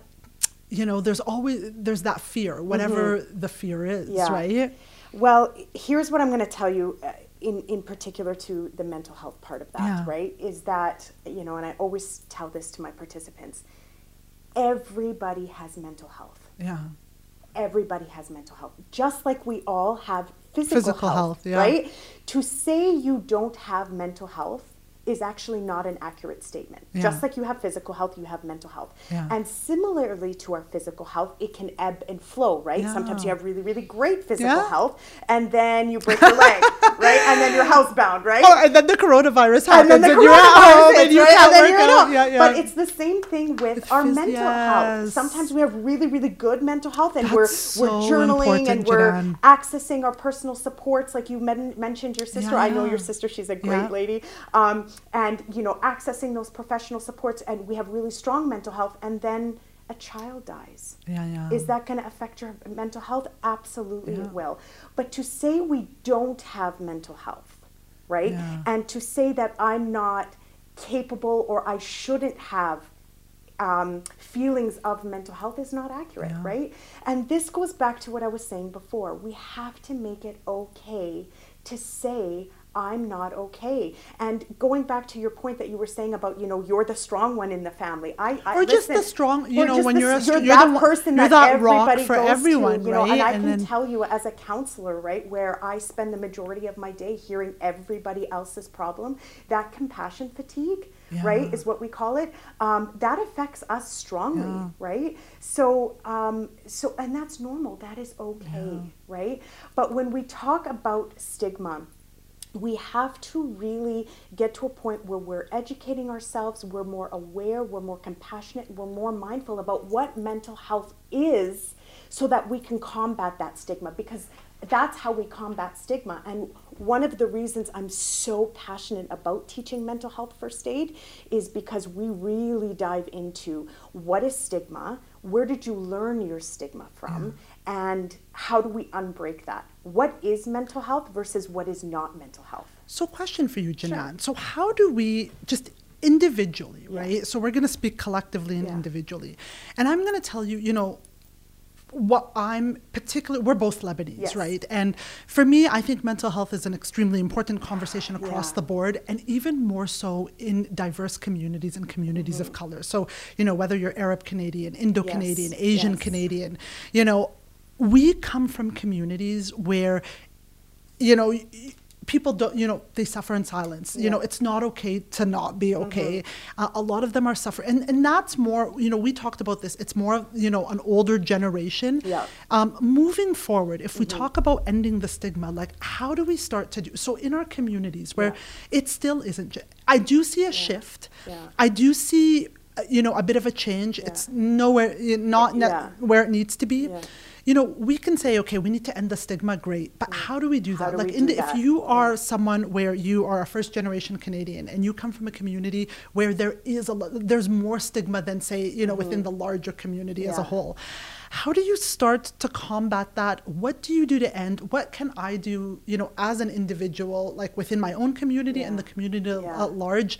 S1: you know there's always there's that fear whatever the fear is
S2: Mm-hmm. Yeah.
S1: right
S2: Well, here's what I'm going to tell you uh, in, in particular to the mental health part of that,
S1: Yeah.
S2: right? Is that, you know, and I always tell this to my participants everybody has mental health.
S1: yeah
S2: Everybody has mental health. Just like we all have physical,
S1: Physical health, yeah.
S2: right? To say you don't have mental health is actually not an accurate statement.
S1: Yeah.
S2: Just like you have physical health, you have mental health.
S1: Yeah.
S2: And similarly to our physical health, it can ebb and flow, right? Sometimes you have really, really great physical
S1: Yeah.
S2: health, and then you break your leg, right? And then you're housebound, right?
S1: oh and then the coronavirus
S2: and
S1: happens
S2: then the
S1: you're at home and you
S2: right?
S1: can't
S2: And
S1: work
S2: you're at
S1: out
S2: home.
S1: yeah yeah
S2: But it's the same thing with
S1: With
S2: our
S1: phys-
S2: mental health. Sometimes we have really, really good mental health, and
S1: That's
S2: we're
S1: so
S2: we're journaling and we're accessing our personal supports. Like you men- mentioned, your sister. I know your sister. She's a great
S1: Yeah.
S2: lady. Um, and you know, accessing those professional supports, and we have really strong mental health, and then a child dies.
S1: yeah yeah
S2: Is that going to affect your mental health? Absolutely,
S1: Yeah.
S2: it will. But to say we don't have mental health, right?
S1: Yeah.
S2: And to say that I'm not capable or I shouldn't have um, feelings of mental health is not accurate,
S1: Yeah.
S2: right? And this goes back to what I was saying before. We have to make it okay to say, I'm not okay. And going back to your point that you were saying about, you know, you're the strong one in the family. I, I
S1: Or just the strong- you know, when
S2: the-
S1: you're a
S2: you're
S1: you're
S2: that
S1: the
S2: person
S1: you're
S2: that,
S1: that rock
S2: everybody
S1: for
S2: goes
S1: everyone,
S2: to, you know,
S1: right?
S2: and I
S1: And
S2: can
S1: then-
S2: tell you as a counselor, right, where I spend the majority of my day hearing everybody else's problem, that compassion fatigue, right, is what we call it. Um, that affects us strongly,
S1: Yeah.
S2: right? So, um, so, and that's normal. That is okay, right? But when we talk about stigma, we have to really get to a point where we're educating ourselves, we're more aware, we're more compassionate, we're more mindful about what mental health is so that we can combat that stigma because that's how we combat stigma. And one of the reasons I'm so passionate about teaching mental health first aid is because we really dive into what is stigma, where did you learn your stigma from, and how do we unbreak that? What is mental health versus what is not mental health?
S1: So, question for you, Jenan. So, how do we just individually, right? So, we're going to speak collectively and
S2: Yeah.
S1: individually. And I'm going to tell you, you know, what I'm particularly, we're both Lebanese,
S2: Yes.
S1: right? And for me, I think mental health is an extremely important conversation across
S2: Yeah.
S1: the board, and even more so in diverse communities and communities
S2: Mm-hmm.
S1: of color. So, you know, whether you're Arab Canadian, Indo Canadian,
S2: Yes,
S1: Asian
S2: yes.
S1: Canadian, you know, we come from communities where, you know, people don't, you know, they suffer in silence. You know,
S2: Mm-hmm.
S1: it's not okay to not be okay. Uh, a lot of them are suffering. And, and that's more, you know, we talked about this. It's more, of, you know, an older generation.
S2: Yeah. Mm-hmm.
S1: Um, moving forward, if we talk about ending the stigma, like how do we start to do so in our communities where
S2: Yeah.
S1: it still isn't? I do see a shift.
S2: Yeah.
S1: I do see, uh, you know, a bit of a change.
S2: Yeah.
S1: It's nowhere, not ne- where it needs to be.
S2: Yeah.
S1: You know, we can say, okay, we need to end the stigma, great, but how do we do that?
S2: do
S1: like,
S2: do
S1: the, if you are someone where you are a first generation Canadian and you come from a community where there is a there's more stigma than say you know within the larger community as a
S2: Mm-hmm.
S1: Whole. How do you start to combat that? What do you do to end? What can I do, you know, as an individual, like within my own community and the community
S2: Yeah.
S1: at large?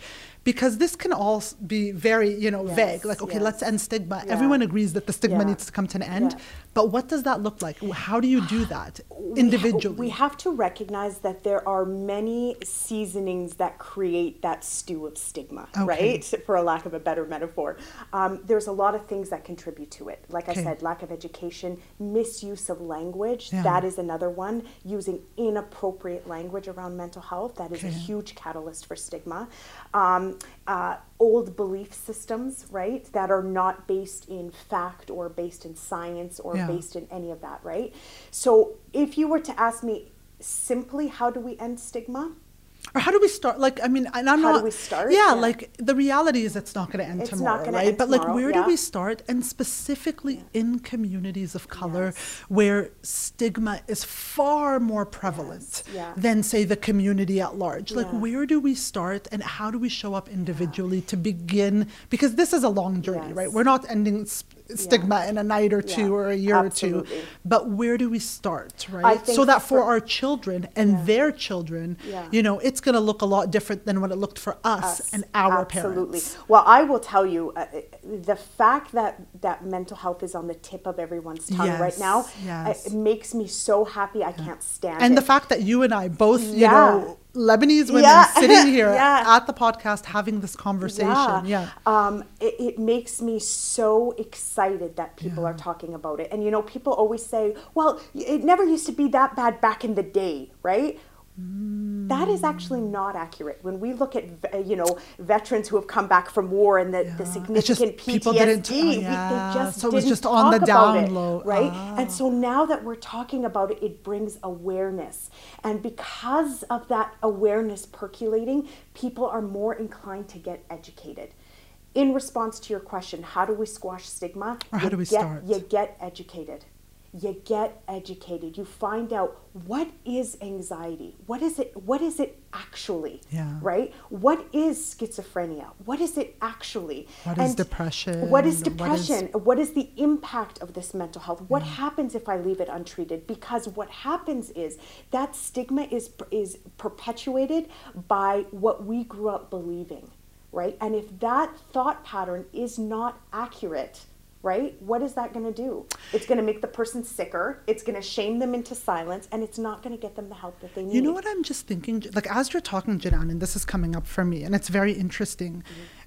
S1: Because this can all be very, you know,
S2: Yes,
S1: vague. Like, okay, let's end stigma.
S2: Yeah.
S1: Everyone agrees that the stigma
S2: Yeah.
S1: needs to come to an end.
S2: Yeah.
S1: But what does that look like? How do you do that
S2: We ha-
S1: individually?
S2: We have to recognize that there are many seasonings that create that stew of stigma,
S1: Okay.
S2: right? For a lack of a better metaphor. Um, there's a lot of things that contribute to it. Like
S1: Okay.
S2: I said, lack of education, misuse of language, that is another one. Using inappropriate language around mental health, that is a huge catalyst for stigma. Um, uh, old belief systems, right, that are not based in fact or based in science or
S1: Yeah.
S2: based in any of that, right? So if you were to ask me simply, how do we end stigma?
S1: Or how do we start like i mean and i'm
S2: How do
S1: not
S2: we start?
S1: yeah,
S2: Yeah.
S1: like the reality is it's not going to end
S2: It's not
S1: tomorrow
S2: gonna
S1: right
S2: end
S1: but like where
S2: yeah.
S1: do we start and specifically in communities of color
S2: Yes.
S1: where stigma is far more prevalent
S2: Yes, yeah.
S1: than say the community at large like
S2: Yeah.
S1: where do we start and how do we show up individually to begin because this is a long journey right we're not ending stigma in a night or two
S2: Yeah,
S1: or a year or two but where do we start right so that for
S2: for-
S1: our children and
S2: Yeah.
S1: their children
S2: Yeah.
S1: you know it's going to look a lot different than what it looked for us,
S2: us.
S1: and our
S2: Absolutely.
S1: parents Absolutely.
S2: Well, I will tell you, uh, the fact that that mental health is on the tip of everyone's tongue right now, uh,
S1: yes.
S2: it makes me so happy. I can't stand
S1: and
S2: it.
S1: And the fact that you and I both, you
S2: Yeah.
S1: know, Lebanese women
S2: Yeah.
S1: sitting here
S2: Yeah.
S1: at the podcast having this conversation. Yeah.
S2: Um, it, it makes me so excited that people are talking about it. And you know, people always say, well, it never used to be that bad back in the day, right? That is actually not accurate. When we look at uh, you know veterans who have come back from war and the, the significant
S1: people
S2: PTSD,
S1: oh,
S2: we- they just
S1: So it was just on the down
S2: it,
S1: low.
S2: right?
S1: Ah.
S2: And so now that we're talking about it, it brings awareness, and because of that awareness percolating, people are more inclined to get educated. In response to your question, how do we squash stigma?
S1: Or how
S2: You
S1: do we
S2: get-
S1: start?
S2: You get educated. You get educated. You find out what is anxiety. What is it? What is it actually?
S1: Yeah.
S2: Right. What is schizophrenia? What is it actually?
S1: What is depression?
S2: What is
S1: What is-
S2: depression? what is the impact of this mental health? What happens if I leave it untreated? Because what happens is that stigma is is perpetuated by what we grew up believing, right? And if that thought pattern is not accurate, right? What is that going to do? It's going to make the person sicker. It's going to shame them into silence, and it's not going to get them the help that they need.
S1: You know what I'm just thinking? Like, as you're talking, Jenan, and this is coming up for me, and it's very interesting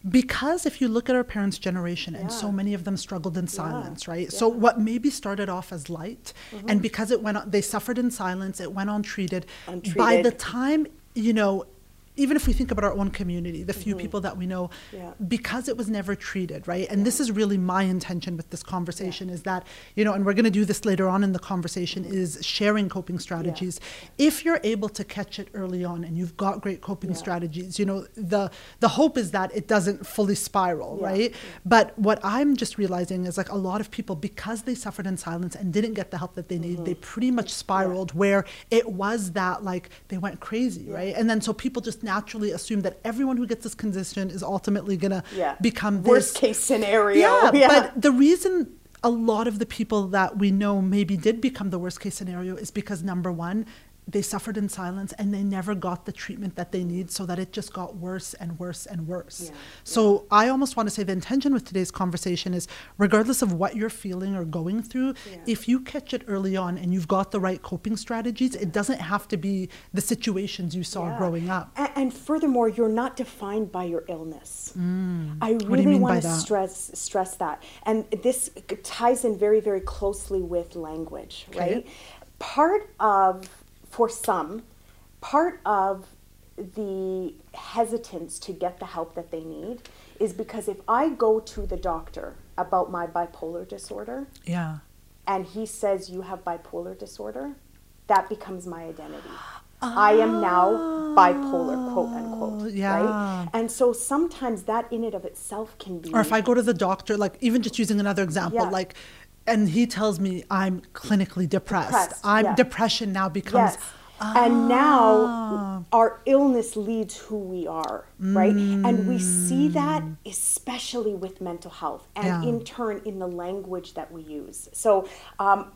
S1: because if you look at our parents' generation, and so
S2: Mm-hmm.
S1: Many of them struggled in silence, right? So,
S2: Yeah. Mm-hmm.
S1: what maybe started off as light, and because it went on, they suffered in silence, it went untreated.
S2: untreated.
S1: By the time, you know, even if we think about our own community, the few people that we know,
S2: Mm-hmm. Yeah.
S1: because it was never treated, right? And this is really my intention with this conversation is that, you know, and we're going to do this later on in the conversation, is sharing coping strategies. If you're able to catch it early on and you've got great coping
S2: Yeah.
S1: strategies, you know, the the hope is that it doesn't fully spiral,
S2: Yeah.
S1: right? But what I'm just realizing is like a lot of people, because they suffered in silence and didn't get the help that they needed, they
S2: Mm-hmm.
S1: pretty much spiraled where it was that like they went crazy, right? And then so people just naturally assume that everyone who gets this condition is ultimately gonna
S2: Yeah.
S1: become
S2: Worst case scenario.
S1: Yeah, but the reason a lot of the people that we know maybe did become the worst case scenario is because number one, they suffered in silence and they never got the treatment that they need, so that it just got worse and worse and worse.
S2: Yeah,
S1: So I almost want to say the intention with today's conversation is regardless of what you're feeling or going through,
S2: Yeah.
S1: if you catch it early on and you've got the right coping strategies, it doesn't have to be the situations you saw
S2: Yeah.
S1: growing up.
S2: A- And, furthermore, you're not defined by your illness. I
S1: Mm. you
S2: really want to stress stress that, and this ties in very very closely with language,
S1: Okay.
S2: right? Part of, for some, part of the hesitance to get the help that they need is because if I go to the doctor about my bipolar disorder
S1: Yeah.
S2: and he says you have bipolar disorder, that becomes my identity. I am now bipolar, quote unquote.
S1: Oh, yeah.
S2: Right? And so sometimes that in and of itself can be
S1: Or if I go to the doctor, like even just using another example,
S2: Yeah.
S1: like, and he tells me I'm clinically depressed.
S2: Depressed,
S1: I'm
S2: yeah.
S1: depression now becomes.
S2: Yes. And
S1: Ah.
S2: now our illness leads who we are, right? And we see that especially with mental health and
S1: Mm. Yeah.
S2: in turn in the language that we use. So, um,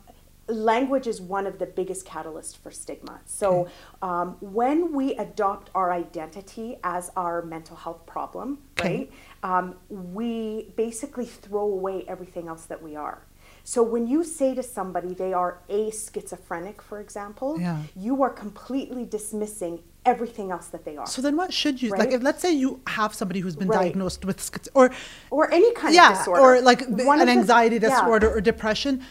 S2: language is one of the biggest catalysts for stigma. So, um, when we adopt our identity as our mental health problem,
S1: Okay.
S2: right, um, we basically throw away everything else that we are. So when you say to somebody they are a schizophrenic, for example,
S1: Yeah.
S2: you are completely dismissing everything else that they are.
S1: So then, what should you like? If let's say you have somebody who's been
S2: Right.
S1: diagnosed with schiz or
S2: or any kind
S1: yeah,
S2: of disorder.
S1: or like
S2: One
S1: an
S2: the-
S1: anxiety
S2: yeah.
S1: disorder or depression.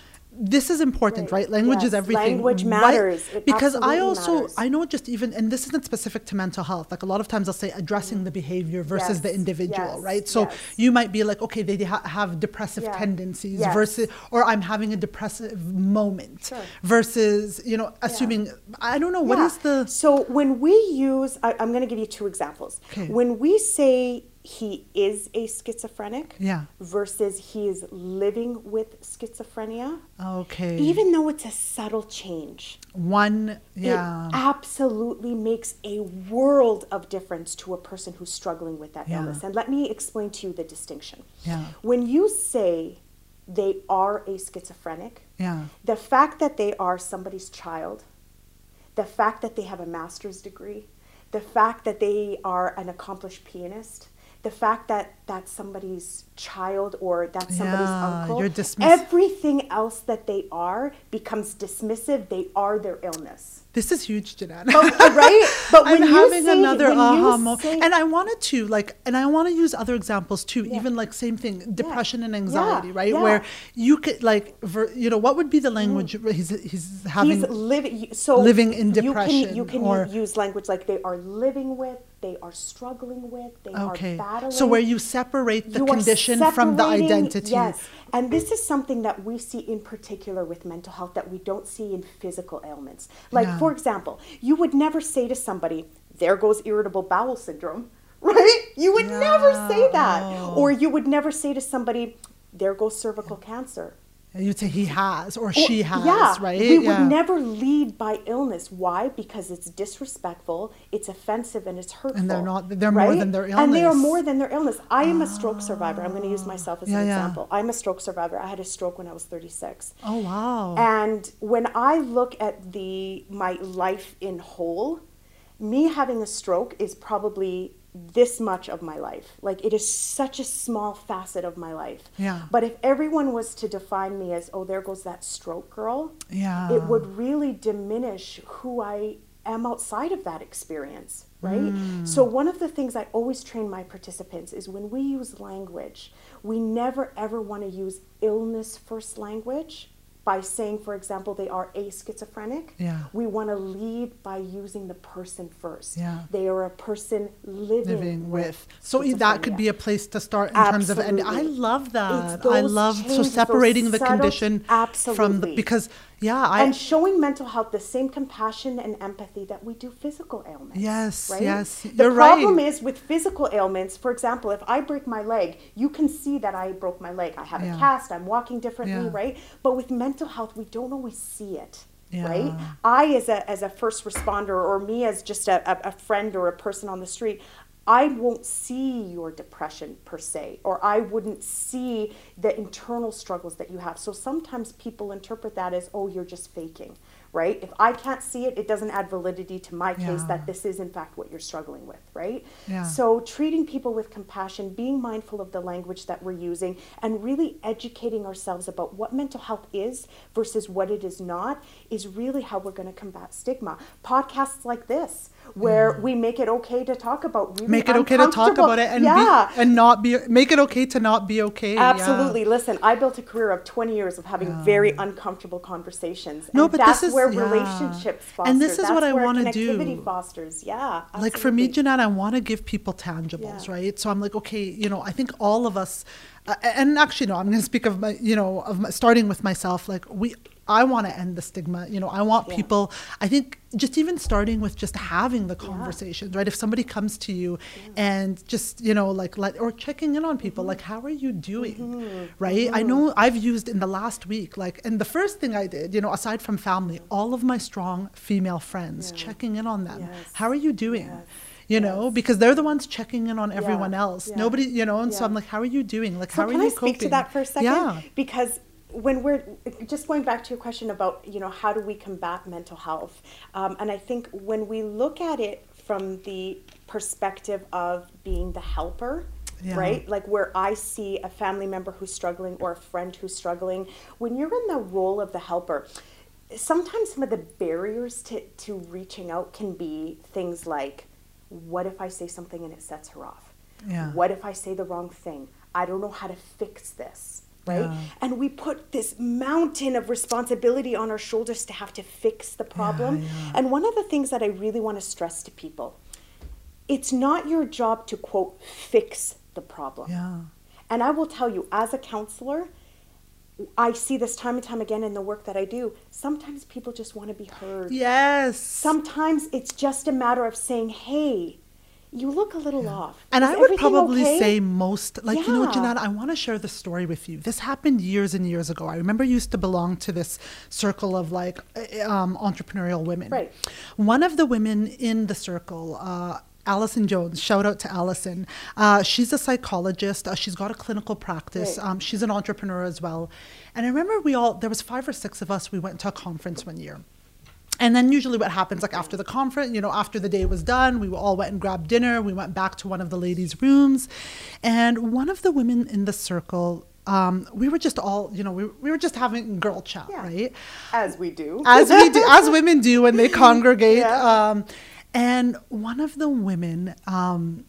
S1: This is important, right?
S2: Right.
S1: Language is everything.
S2: Language matters.
S1: Because I also
S2: matters.
S1: I know just even and this isn't specific to mental health. Like a lot of times I'll say addressing the behavior versus the
S2: Mm-hmm.
S1: Individual,
S2: Yes.
S1: right? So
S2: Yes.
S1: you might be like, okay, they ha- have depressive
S2: Yeah.
S1: tendencies
S2: Yes.
S1: versus, or I'm having a depressive moment
S2: Sure.
S1: versus, you know, assuming I don't know what
S2: Yeah.
S1: is the
S2: So when we use, I, I'm going to give you two examples.
S1: Okay.
S2: When we say he is a schizophrenic
S1: Yeah.
S2: versus he is living with schizophrenia,
S1: okay
S2: even though it's a subtle change,
S1: one yeah
S2: it absolutely makes a world of difference to a person who's struggling with that
S1: Yeah.
S2: illness. And let me explain to you the distinction.
S1: Yeah.
S2: When you say they are a schizophrenic,
S1: yeah
S2: the fact that they are somebody's child, the fact that they have a master's degree, the fact that they are an accomplished pianist, the fact that that's somebody's child or that's somebody's
S1: Yeah,
S2: uncle,
S1: dismiss-
S2: everything else that they are becomes dismissive. They are their illness.
S1: This is huge, Jenan.
S2: Oh, but- right? But when
S1: I'm
S2: you
S1: having
S2: say-
S1: another aha moment,
S2: say-
S1: and I wanted to like, and I want to use other examples too.
S2: Yeah.
S1: Even like same thing, depression and anxiety,
S2: Yeah,
S1: right?
S2: yeah.
S1: Where you could like, ver, you know, what would be the mm-hmm. language? He's he's having
S2: He's living. So
S1: living in
S2: You
S1: depression
S2: can, you can
S1: or-
S2: use language like they are living with, they are struggling with, they
S1: okay.
S2: are battling.
S1: Okay so where you separate the
S2: You
S1: condition from the identity.
S2: Yes, and this is something that we see in particular with mental health that we don't see in physical ailments. Like,
S1: Yeah.
S2: For example, you would never say to somebody, "There goes irritable bowel syndrome," right? You would never say that, or you would never say to somebody, "There goes cervical cancer."
S1: You'd say he has or
S2: Or-
S1: she has,
S2: yeah,
S1: right?
S2: We
S1: yeah.
S2: would never lead by illness. Why? Because it's disrespectful, it's offensive, and it's hurtful.
S1: And they're not- they're more than their illness.
S2: And they are more than their illness. I am a stroke ah. survivor. I'm going to use myself as
S1: Yeah,
S2: an example. I'm a stroke survivor. I had a stroke when I was 36.
S1: Oh wow.
S2: And when I look at the my life in whole, me having a stroke is probably this much of my life. Like it is such a small facet of my life.
S1: Yeah.
S2: But if everyone was to define me as, oh, there goes that stroke girl,
S1: Yeah.
S2: it would really diminish who I am outside of that experience, right? Mm. So, one of the things I always train my participants is when we use language, we never ever want to use illness first language by saying, for example, they are a schizophrenic.
S1: Yeah.
S2: We want to lead by using the person first.
S1: Yeah.
S2: They are a person living,
S1: living with. So that could be a place to start in terms of, and I love that. I love so separating the
S2: subtle-
S1: condition from the because yeah, I
S2: and showing mental health the same compassion and empathy that we do physical ailments.
S1: Yes,
S2: right?
S1: yes,
S2: The
S1: you're
S2: problem is with physical ailments. For example, if I break my leg, you can see that I broke my leg. I have
S1: Yeah.
S2: a cast. I'm walking differently,
S1: Yeah.
S2: right? But with mental health, we don't always see it. Right, I as a as a first responder, or me as just a, a friend or a person on the street, I won't see your depression per se, or I wouldn't see the internal struggles that you have. So sometimes people interpret that as, oh, you're just faking, right? If I can't see it, it doesn't add validity to my case
S1: Yeah.
S2: that this is in fact what you're struggling with, right?
S1: Yeah.
S2: So treating people with compassion, being mindful of the language that we're using, and really educating ourselves about what mental health is versus what it is not is really how we're going to combat stigma. Podcasts like this, where we make it okay to talk about really
S1: make it okay to talk about it and
S2: yeah.
S1: be and not be make it okay to not be okay. yeah.
S2: Absolutely. Listen, I built a career of 20 years of having very uncomfortable conversations.
S1: No,
S2: and
S1: but
S2: that's
S1: this is-
S2: where
S1: yeah.
S2: relationships foster.
S1: And this is what I
S2: where
S1: wanna do.
S2: Fosters. Yeah.
S1: like for me
S2: absolutely.
S1: Jeanette, I want to give people tangibles,
S2: Yeah.
S1: right? So I'm like, okay, you know, I think all of us, uh, and actually, no, I'm going to speak of my, you know, of my, starting with myself. Like we, I want to end the stigma. You know, I want
S2: Yeah.
S1: people. I think just even starting with just having the conversations, right? If somebody comes to you and just you know, like let or checking in on people,
S2: Mm-hmm.
S1: like how are you doing, right? I know I've used in the last week, like, and the first thing I did, you know, aside from family, all of my strong female friends,
S2: Yeah.
S1: checking in on them.
S2: Yes.
S1: How are you doing?
S2: Yes.
S1: you know
S2: Yes.
S1: because they're the ones checking in on everyone
S2: Yeah,
S1: else
S2: yeah,
S1: nobody you know and so i'm like how are you doing like
S2: So
S1: how are
S2: can
S1: you
S2: I
S1: coping
S2: speak to that for a second?
S1: yeah
S2: Because when we're just going back to your question about you know how do we combat mental health, um, and I think when we look at it from the perspective of being the helper.
S1: Yeah.
S2: Right? Like where I see a family member who's struggling or a friend who's struggling, when you're in the role of the helper, sometimes some of the barriers to, to reaching out can be things like, what if I say something and it sets her off?
S1: Yeah.
S2: What if I say the wrong thing? I don't know how to fix this. Right?
S1: Yeah.
S2: And we put this mountain of responsibility on our shoulders to have to fix the problem.
S1: yeah.
S2: And one of the things that I really want to stress to people it's not your job to quote fix the problem.
S1: Yeah.
S2: And I will tell you, as a counselor, I see this time and time again in the work that I do. Sometimes people just want to be heard.
S1: Yes.
S2: Sometimes it's just a matter of saying, hey, you look a little off.
S1: And
S2: Is
S1: I would probably
S2: okay?"
S1: say most, like, you know,
S2: Yeah.
S1: Jenan, I want to share the story with you. This happened years and years ago. I remember I used to belong to this circle of like uh, um, entrepreneurial women.
S2: Right.
S1: One of the women in the circle, uh, Allison Jones, shout out to Allison. Uh, she's a psychologist. Uh, she's got a clinical practice.
S2: Right.
S1: Um, she's an entrepreneur as well. And I remember we all, there was five or six of us, we went to a conference one year. And then usually what happens, like after the conference, you know, after the day was done, we all went and grabbed dinner. We went back to one of the ladies' rooms. And one of the women in the circle, um, we were just all, you know, we, we were just having girl chat,
S2: Yeah.
S1: right?
S2: As we do.
S1: As we do, as women do when they congregate.
S2: Yeah.
S1: Um, and one of the women um,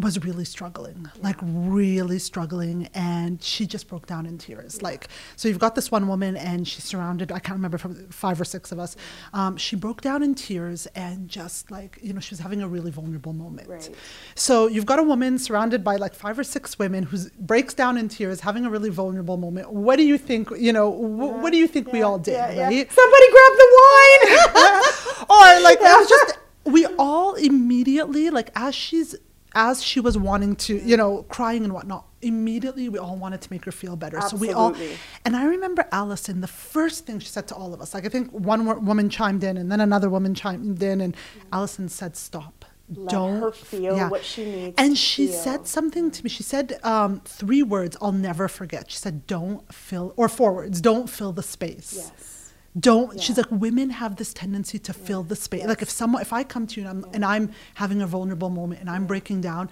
S1: was really struggling, like really struggling, and she just broke down in tears. Like, so you've got this one woman, and she's surrounded. I can't remember from five or six of us. Um, she broke down in tears, and just like you know, she was having a really vulnerable moment.
S2: Right.
S1: So you've got a woman surrounded by like five or six women who breaks down in tears, having a really vulnerable moment. What do you think? You know, wh- what do you think we all did?
S2: yeah, yeah.
S1: right?
S2: Somebody grab the wine.
S1: or like it was just we all immediately like as she's as she was wanting to you know crying and whatnot immediately we all wanted to make her feel better. So we all and i remember allison the first thing she said to all of us like i think one woman chimed in and then another woman chimed in and allison said stop.
S2: Let
S1: don't
S2: her feel what she needs
S1: and she
S2: feel.
S1: said something to me. She said um, three words i'll never forget. She said don't fill or four words don't fill the space.
S2: Yes.
S1: Don't she's like women have this tendency to fill the space. Like if someone if i come to you and i'm, and I'm having a vulnerable moment and i'm breaking down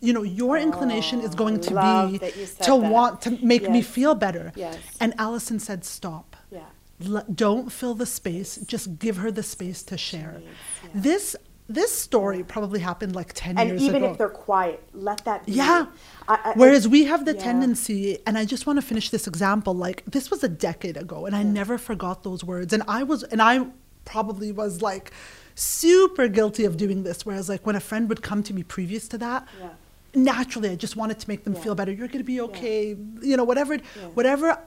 S1: you know your inclination is going to be
S2: that you said
S1: to
S2: that.
S1: want to make me feel better.
S2: Yes.
S1: and allison said stop.
S2: Yeah.
S1: L- don't fill the space. Just give her the space to share.
S2: Yeah.
S1: this this story probably happened like 10
S2: And
S1: years ago.
S2: And even if they're quiet, let that be.
S1: yeah.
S2: I- I-
S1: Whereas we have the
S2: yeah.
S1: tendency, and I just want to finish this example. Like this was a decade ago, and I never forgot those words. And I was, and I probably was like super guilty of doing this. Whereas like when a friend would come to me previous to that,
S2: Yeah.
S1: naturally I just wanted to make them
S2: Yeah.
S1: feel better. You're going to be okay, you know, whatever,
S2: Yeah.
S1: whatever.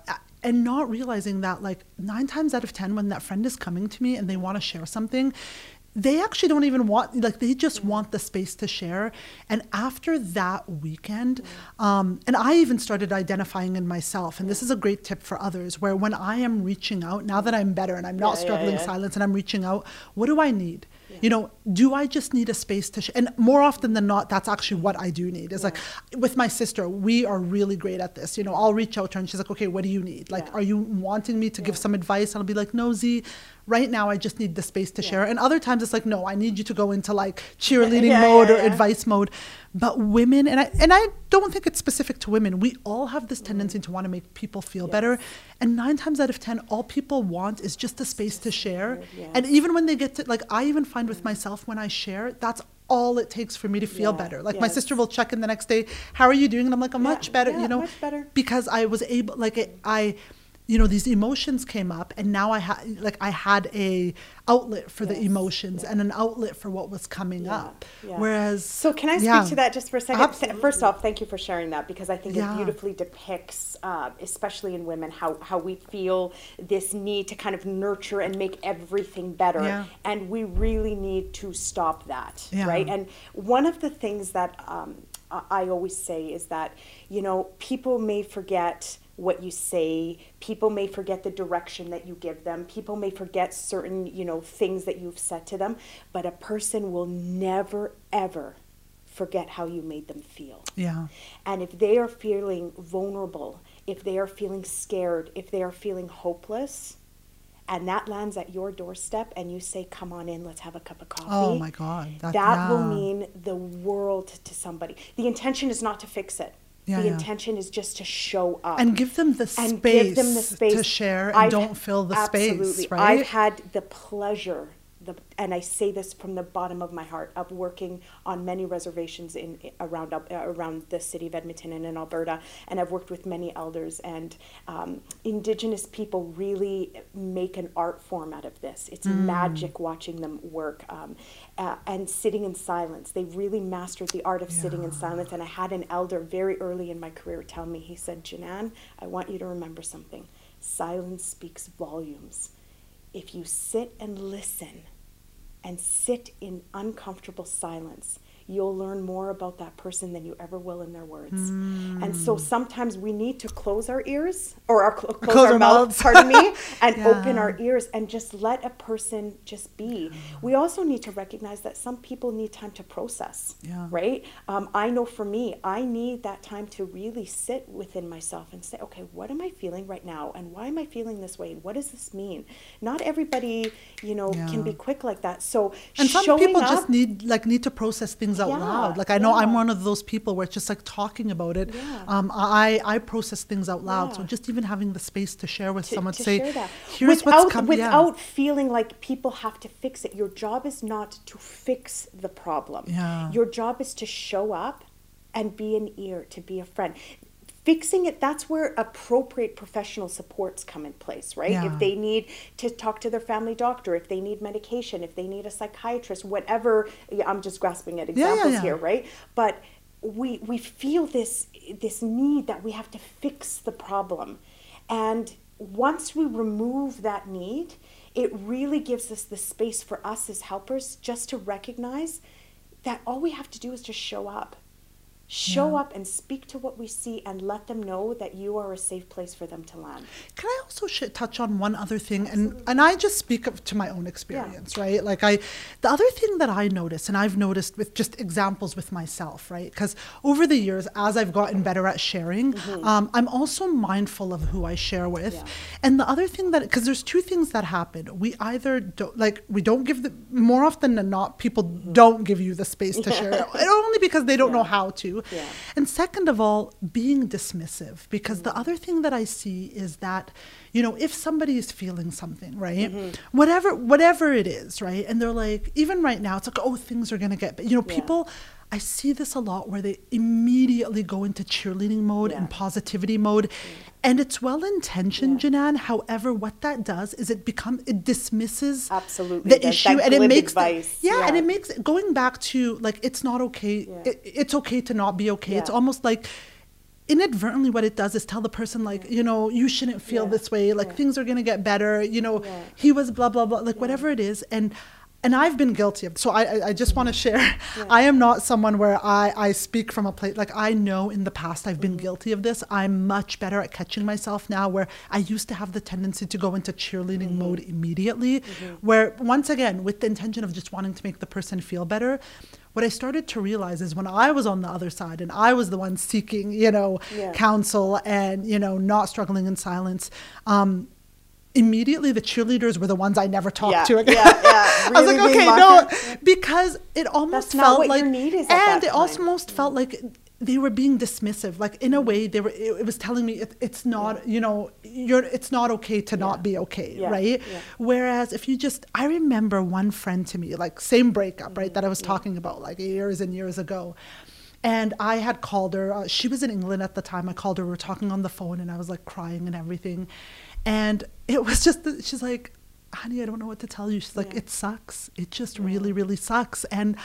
S1: And not realizing that like nine times out of ten, when that friend is coming to me and they want to share something, they actually don't even want like they just want the space to share. And after that weekend um, and i even started identifying in myself and this is a great tip for others where when i am reaching out now that i'm better and i'm not
S2: Yeah, yeah,
S1: struggling
S2: yeah.
S1: silence and i'm reaching out what do i need? You know do i just need a space to sh- and more often than not that's actually what i do need. Is like with my sister we are really great at this. You know i'll reach out to her and she's like okay what do you need? Like
S2: Yeah.
S1: are you wanting me to give some advice? And i'll be like no z right now i just need the space to share. And other times it's like no i need you to go into like cheerleading
S2: Yeah,
S1: mode
S2: yeah,
S1: or
S2: yeah.
S1: advice mode. But women and i and i don't think it's specific to women we all have this mm-hmm. tendency to want to make people feel better. And nine times out of ten all people want is just a space to share.
S2: Yeah.
S1: and even when they get to like i even find with mm-hmm. myself when i share that's all it takes for me to feel
S2: Yeah,
S1: better. Like my sister will check in the next day how are you doing? And i'm like i'm
S2: Yeah,
S1: much better
S2: yeah,
S1: you know?
S2: Much better.
S1: because i was able like it, i you know these emotions came up and now i had like i had a outlet for the
S2: Yes,
S1: emotions and an outlet for what was coming
S2: Yeah,
S1: up
S2: yeah.
S1: whereas
S2: So can I speak
S1: yeah.
S2: to that just for a second?
S1: Absolutely.
S2: First off, thank you for sharing that because I think it beautifully depicts, uh, especially in women, how, how we feel this need to kind of nurture and make everything better.
S1: Yeah.
S2: And we really need to stop that,
S1: Yeah.
S2: right? And one of the things that um, I always say is that, you know, people may forget what you say. People may forget the direction that you give them. People may forget certain you know things that you've said to them but a person will never ever forget how you made them feel.
S1: Yeah.
S2: And if they are feeling vulnerable if they are feeling scared if they are feeling hopeless and that lands at your doorstep and you say come on in let's have a cup of oh coffee
S1: oh my god
S2: that,
S1: that,
S2: will mean the world to somebody. The intention is not to fix it
S1: Yeah,
S2: the
S1: yeah.
S2: intention is just to show up
S1: and give them the space,
S2: give them the space
S1: to share and
S2: I've-
S1: don't fill the
S2: absolutely.
S1: space right
S2: I've had the pleasure the and I say this from the bottom of my heart of working on many reservations in around uh, around the city of Edmonton and in Alberta, and I've worked with many elders and um, Indigenous people really make an art form out of this. It's mm. magic watching them work um, uh, and sitting in silence. They really mastered the art of yeah. sitting in silence. And I had an elder very early in my career tell me, he said, Jenan, I want you to remember something. Silence speaks volumes if you sit and listen and sit in uncomfortable silence, you'll learn more about that person than you ever will in their words. Mm. And so sometimes we need to close our ears or our, close, close our, our mouths, pardon me, and yeah. open our ears and just let a person just be. We also need to recognize that some people need time to process, yeah. right? Um, I know for me, I need that time to really sit within myself and say, okay, what am I feeling right now? And why am I feeling this way? And what does this mean? Not everybody, you know, yeah. can be quick like that. So
S1: and some people up, just need like need to process things out yeah, loud. Like I know yeah. I'm one of those people where it's just like talking about it. Yeah. Um, I I process things out loud. So just even having the space to share with to, someone, to say, here's
S2: without,
S1: what's coming.
S2: Without feeling like people have to fix it. Your job is not to fix the problem.
S1: Yeah.
S2: Your job is to show up and be an ear, to be a friend fixing it that's where appropriate professional supports come in place right? Yeah. if they need to talk to their family doctor if they need medication if they need a psychiatrist whatever i'm just grasping at examples yeah, yeah, here right? But we we feel this this need that we have to fix the problem. And once we remove that need it really gives us the space for us as helpers just to recognize that all we have to do is just show up show yeah. up and speak to what we see and let them know that you are a safe place for them to land
S1: can i also sh- touch on one other thing Absolutely. and and i just speak of, to my own experience yeah. right like i the other thing that i notice and i've noticed with just examples with myself right because over the years as i've gotten better at sharing mm-hmm. um, i'm also mindful of who i share with yeah. and the other thing that because there's two things that happen we either don't like we don't give the more often than not people mm-hmm. don't give you the space to share only because they don't know how to
S2: yeah.
S1: And second of all, being dismissive, because mm-hmm. the other thing that I see is that, you know, if somebody is feeling something, right, mm-hmm. whatever whatever it is, right, and they're like, even right now, it's like, oh, things are gonna get, you know, yeah. people I see this a lot where they immediately go into cheerleading mode yeah. and positivity mode. Yeah. And it's well intentioned, yeah. Jenan. However, what that does is it become it dismisses
S2: absolutely
S1: the issue and it makes the, yeah, yeah, and it makes going back to like it's not okay. It, it's okay to not be okay. It's almost like inadvertently what it does is tell the person like you know you shouldn't feel this way like things are going to get better you know he was blah blah blah like whatever it is and and I've been guilty of. So I, I just want to share. Yeah. I am not someone where I, I speak from a place like I know in the past I've been mm-hmm. guilty of this. I'm much better at catching myself now. Where I used to have the tendency to go into cheerleading mm-hmm. mode immediately, mm-hmm. where once again with the intention of just wanting to make the person feel better. What I started to realize is when I was on the other side and I was the one seeking, you know, yeah. counsel and you know not struggling in silence. Um, immediately the cheerleaders were the ones I never talked
S2: yeah,
S1: to again.
S2: Yeah, yeah. Really
S1: I was like, okay, no, because it almost felt like,
S2: and
S1: it almost felt like they were being dismissive. Like in a way, they were. It, it was telling me it, it's not. You know, you're. It's not okay to not be okay, right? Whereas if you just, I remember one friend to me, like same breakup, mm-hmm. right, that I was talking about, like years and years ago. And I had called her. Uh, she was in England at the time. I called her. We were talking on the phone, and I was like crying and everything. And it was just, she's like, honey, I don't know what to tell you. She's like, yeah. it sucks. It just yeah. really, really sucks. And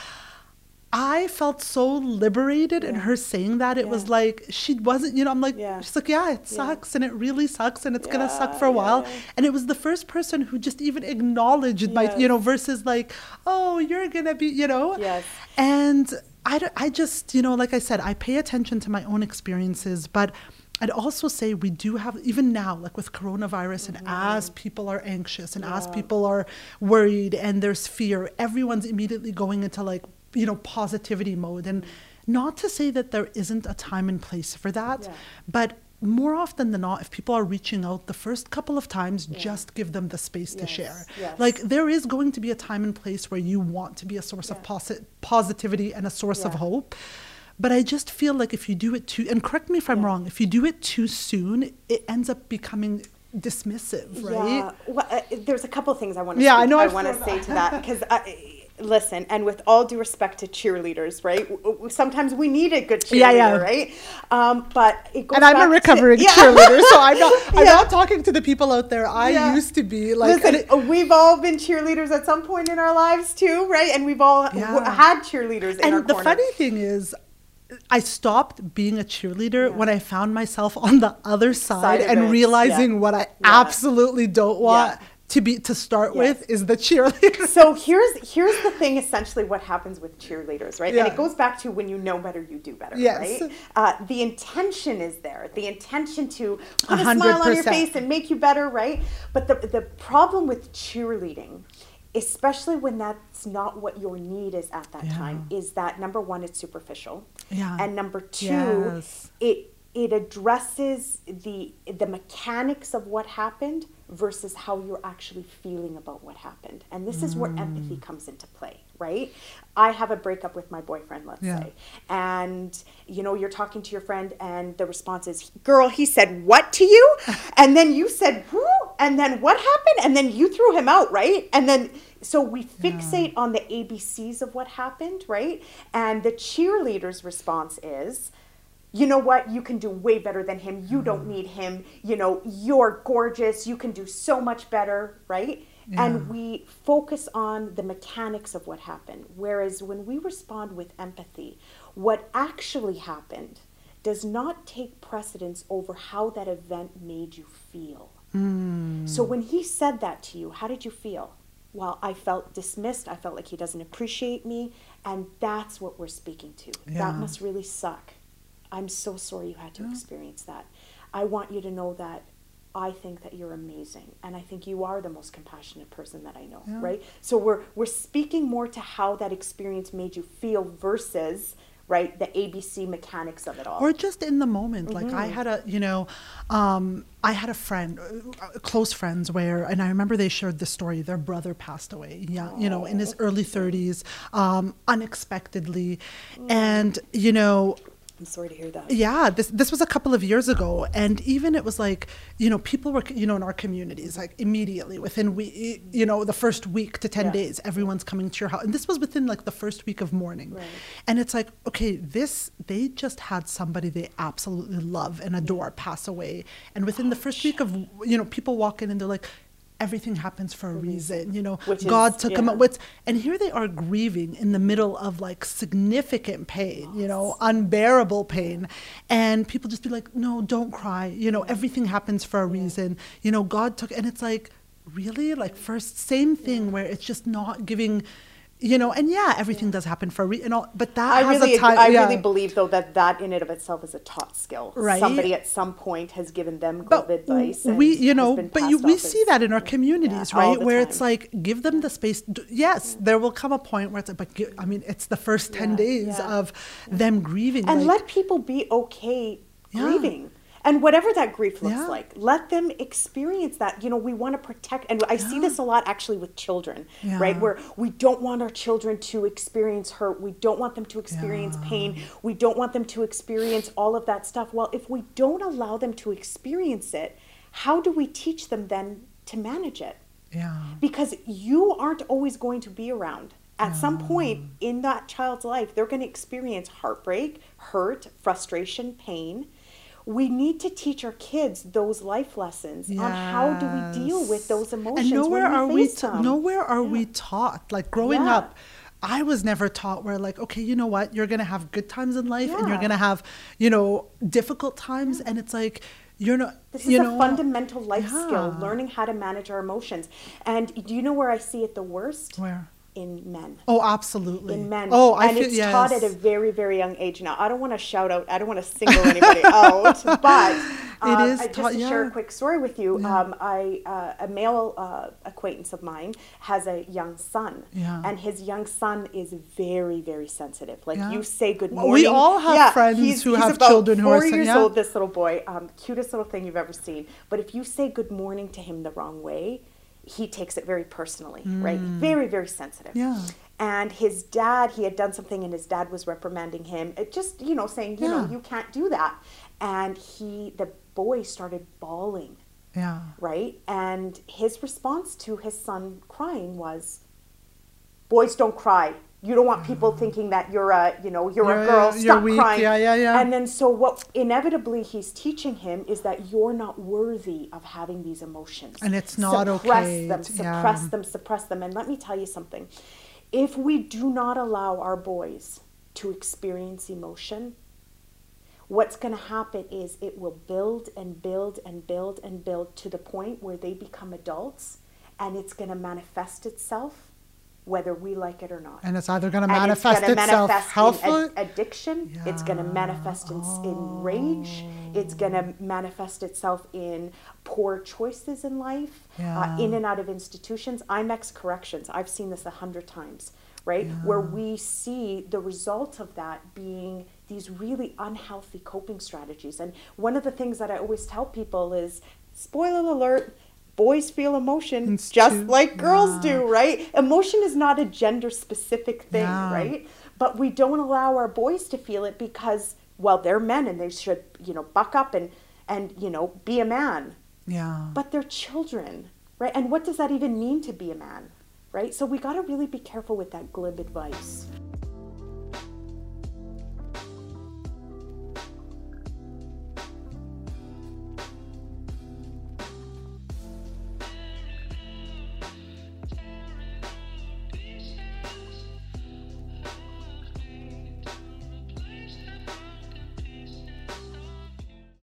S1: I felt so liberated yeah. in her saying that. It was like, she wasn't, you know, I'm like, she's like, yeah, it sucks. And it really sucks. And it's going to suck for a while. And it was the first person who just even acknowledged yes. my, you know, versus like, oh, you're going to be, you know.
S2: Yes.
S1: And I, I just, you know, like I said, I pay attention to my own experiences, but I'd also say we do have, even now, like with coronavirus, mm-hmm. and as people are anxious and yeah. as people are worried and there's fear, everyone's immediately going into like, you know, positivity mode. And not to say that there isn't a time and place for that, yeah. but more often than not, if people are reaching out the first couple of times, yeah. just give them the space yes. to share.
S2: Yes.
S1: Like there is going to be a time and place where you want to be a source of posi- positivity and a source of hope. But I just feel like if you do it too, and correct me if I'm yeah. wrong, if you do it too soon, it ends up becoming dismissive, right?
S2: Yeah. Well, uh, there's a couple things I want to.
S1: Yeah, I know
S2: I want to say to that because. Listen, and with all due respect to cheerleaders, right? Sometimes we need a good cheerleader,
S1: Yeah, yeah.
S2: right? Um, but it goes
S1: and I'm a
S2: to-
S1: recovering
S2: Yeah.
S1: cheerleader, so I'm not. I'm not talking to the people out there. I used to be like.
S2: Listen,
S1: it-
S2: we've all been cheerleaders at some point in our lives too, right? And we've all w- had cheerleaders in our
S1: and the
S2: corner.
S1: funny thing is i stopped being a cheerleader
S2: Yeah.
S1: when i found myself on the other side,
S2: Side
S1: and realizing
S2: yeah.
S1: what i
S2: Yeah.
S1: absolutely don't want
S2: Yeah.
S1: to be to start
S2: Yes.
S1: with is the cheerleader
S2: so here's here's the thing essentially what happens with cheerleaders right and it goes back to when you know better you do better
S1: Yes.
S2: right uh, the intention is there the intention to put a,
S1: A
S2: smile on your face and make you better right but the, the problem with cheerleading especially when that's not what your need is at that
S1: Yeah.
S2: time is that number one it's superficial
S1: Yeah.
S2: and number two
S1: Yes.
S2: it it addresses the the mechanics of what happened versus how you're actually feeling about what happened and this is where
S1: Mm.
S2: empathy comes into play right i have a breakup with my boyfriend let's
S1: Yeah.
S2: say and you know you're talking to your friend and the response is girl he said what to you and then you said who and then what happened? And then you threw him out right? And then so we fixate on the abcs of what happened right? And the cheerleader's response is you know what? You can do way better than him. You
S1: Mm-hmm.
S2: don't need him. You know you're gorgeous. You can do so much better right? And we focus on the mechanics of what happened. Whereas when we respond with empathy what actually happened does not take precedence over how that event made you feel
S1: Mm.
S2: so when he said that to you how did you feel well i felt dismissed i felt like he doesn't appreciate me and that's what we're speaking to
S1: Yeah.
S2: that must really suck I'm so sorry you had to experience that. I want you to know that I think that you're amazing and I think you are the most compassionate person that I know,
S1: Yeah.
S2: right? So we're we're speaking more to how that experience made you feel versus right the ABC mechanics of it all.
S1: or just in the moment like i
S2: Mm-hmm.
S1: had a you know um, i had a friend uh, close friends where and i remember they shared the story their brother passed away yeah you know in his early 30s um, unexpectedly
S2: Mm.
S1: and you know
S2: I'm sorry to hear that.
S1: yeah this this was a couple of years ago and even it was like you know people were you know in our communities like immediately within we you know the first week to 10
S2: Yeah.
S1: days everyone's coming to your house and this was within like the first week of mourning
S2: Right.
S1: and it's like okay this they just had somebody they absolutely love and adore pass away and within the first week of you know people walk in and they're like everything happens for a mm-hmm. reason you know.
S2: Which
S1: god
S2: is-
S1: took
S2: yeah.
S1: out with and here they are grieving in the middle of like significant pain you know unbearable pain. And people just be like no don't cry. You know everything happens for a reason. You know god took and it's like really? Like first same thing where it's just not giving you know and yeah everything does happen for a reason but that
S2: I
S1: has
S2: really,
S1: a time
S2: I
S1: yeah.
S2: really believe though that that in and of itself is a taught skill.
S1: Right.
S2: Somebody at some point has given them
S1: but
S2: good advice. and
S1: we you know but you we see that in our communities
S2: all
S1: right where it's like give them the space yes there will come a point where it's like but gi- i mean it's the first 10
S2: Yeah,
S1: days
S2: yeah.
S1: of them grieving
S2: and
S1: like,
S2: let people be okay
S1: Yeah.
S2: grieving and whatever that grief looks
S1: Yeah.
S2: like let them experience that. You know we want to protect and i see this a lot actually with children right? Where we don't want our children to experience hurt. We don't want them to experience pain. We don't want them to experience all of that stuff. Well if we don't allow them to experience it how do we teach them then to manage it?
S1: Yeah.
S2: Because you aren't always going to be around. At some point in that child's life, they're going to experience heartbreak, hurt, frustration, pain. We need to teach our kids those life lessons on how do we deal with those emotions.
S1: and nowhere
S2: when
S1: are
S2: we
S1: we ta- nowhere are
S2: Yeah.
S1: we taught like growing
S2: Yeah.
S1: up I was never taught where like okay you know what you're gonna have good times in life and you're gonna have you know difficult times and it's like you're not
S2: This is
S1: know
S2: a fundamental life skill, learning how to manage our emotions. And do you know where I see it the worst?
S1: where
S2: In men.
S1: oh absolutely
S2: in men.
S1: oh I
S2: and
S1: feel
S2: it's
S1: yes.
S2: taught at a very, very young age. Now, I don't want to shout out, I don't want to single anybody out, but um,
S1: is
S2: I- just
S1: taught-
S2: to share a quick story with you,
S1: Yeah.
S2: um, I uh, a male uh, acquaintance of mine has a young son,
S1: Yeah.
S2: and his young son is very, very sensitive. Like
S1: Yeah.
S2: you say good morning.
S1: we all have
S2: yeah,
S1: friends
S2: he's,
S1: who
S2: he's
S1: have children who are
S2: four years
S1: yeah.
S2: old. This little boy, um, cutest little thing you've ever seen. But if you say good morning to him the wrong way, he takes it very personally, right? Very, very sensitive
S1: Mm. Yeah.
S2: and his dad he had done something and his dad was reprimanding him it just you know saying you know you can't do that and he the boy started bawling
S1: Yeah.
S2: Right? And his response to his son crying was, Boys don't cry. You don't want people thinking that you're a, you know, you're,
S1: You're-
S2: a girl.
S1: you're
S2: Stop
S1: weak.
S2: crying.
S1: Yeah, yeah, yeah.
S2: And then so what inevitably he's teaching him is that you're not worthy of having these emotions.
S1: And it's not okay.
S2: suppress
S1: okay
S2: them, suppress
S1: yeah.
S2: them, suppress them. And let me tell you something. If we do not allow our boys to experience emotion, what's going to happen is it will build and build and build and build to the point where they become adults and it's going to manifest itself whether we like it or not.
S1: And it's either going to
S2: it's
S1: manifest
S2: gonna
S1: itself
S2: manifest in ad- addiction. It's going to manifest in, in rage. It's going to manifest itself in poor choices in life,
S1: Yeah.
S2: uh, in and out of institutions. IMEX corrections. I've seen this a hundred times, right? Where we see the result of that being these really unhealthy coping strategies. And one of the things that I always tell people is, spoiler alert. Boys feel emotion
S1: It's
S2: just
S1: true.
S2: like girls
S1: Yeah.
S2: do, right? Emotion is not a gender specific thing,
S1: Yeah.
S2: right? But we don't allow our boys to feel it because, well, they're men and they should, you know, buck up and, and you know, be a man.
S1: Yeah.
S2: But they're children, right? And what does that even mean to be a man, right? So we got to really be careful with that glib advice.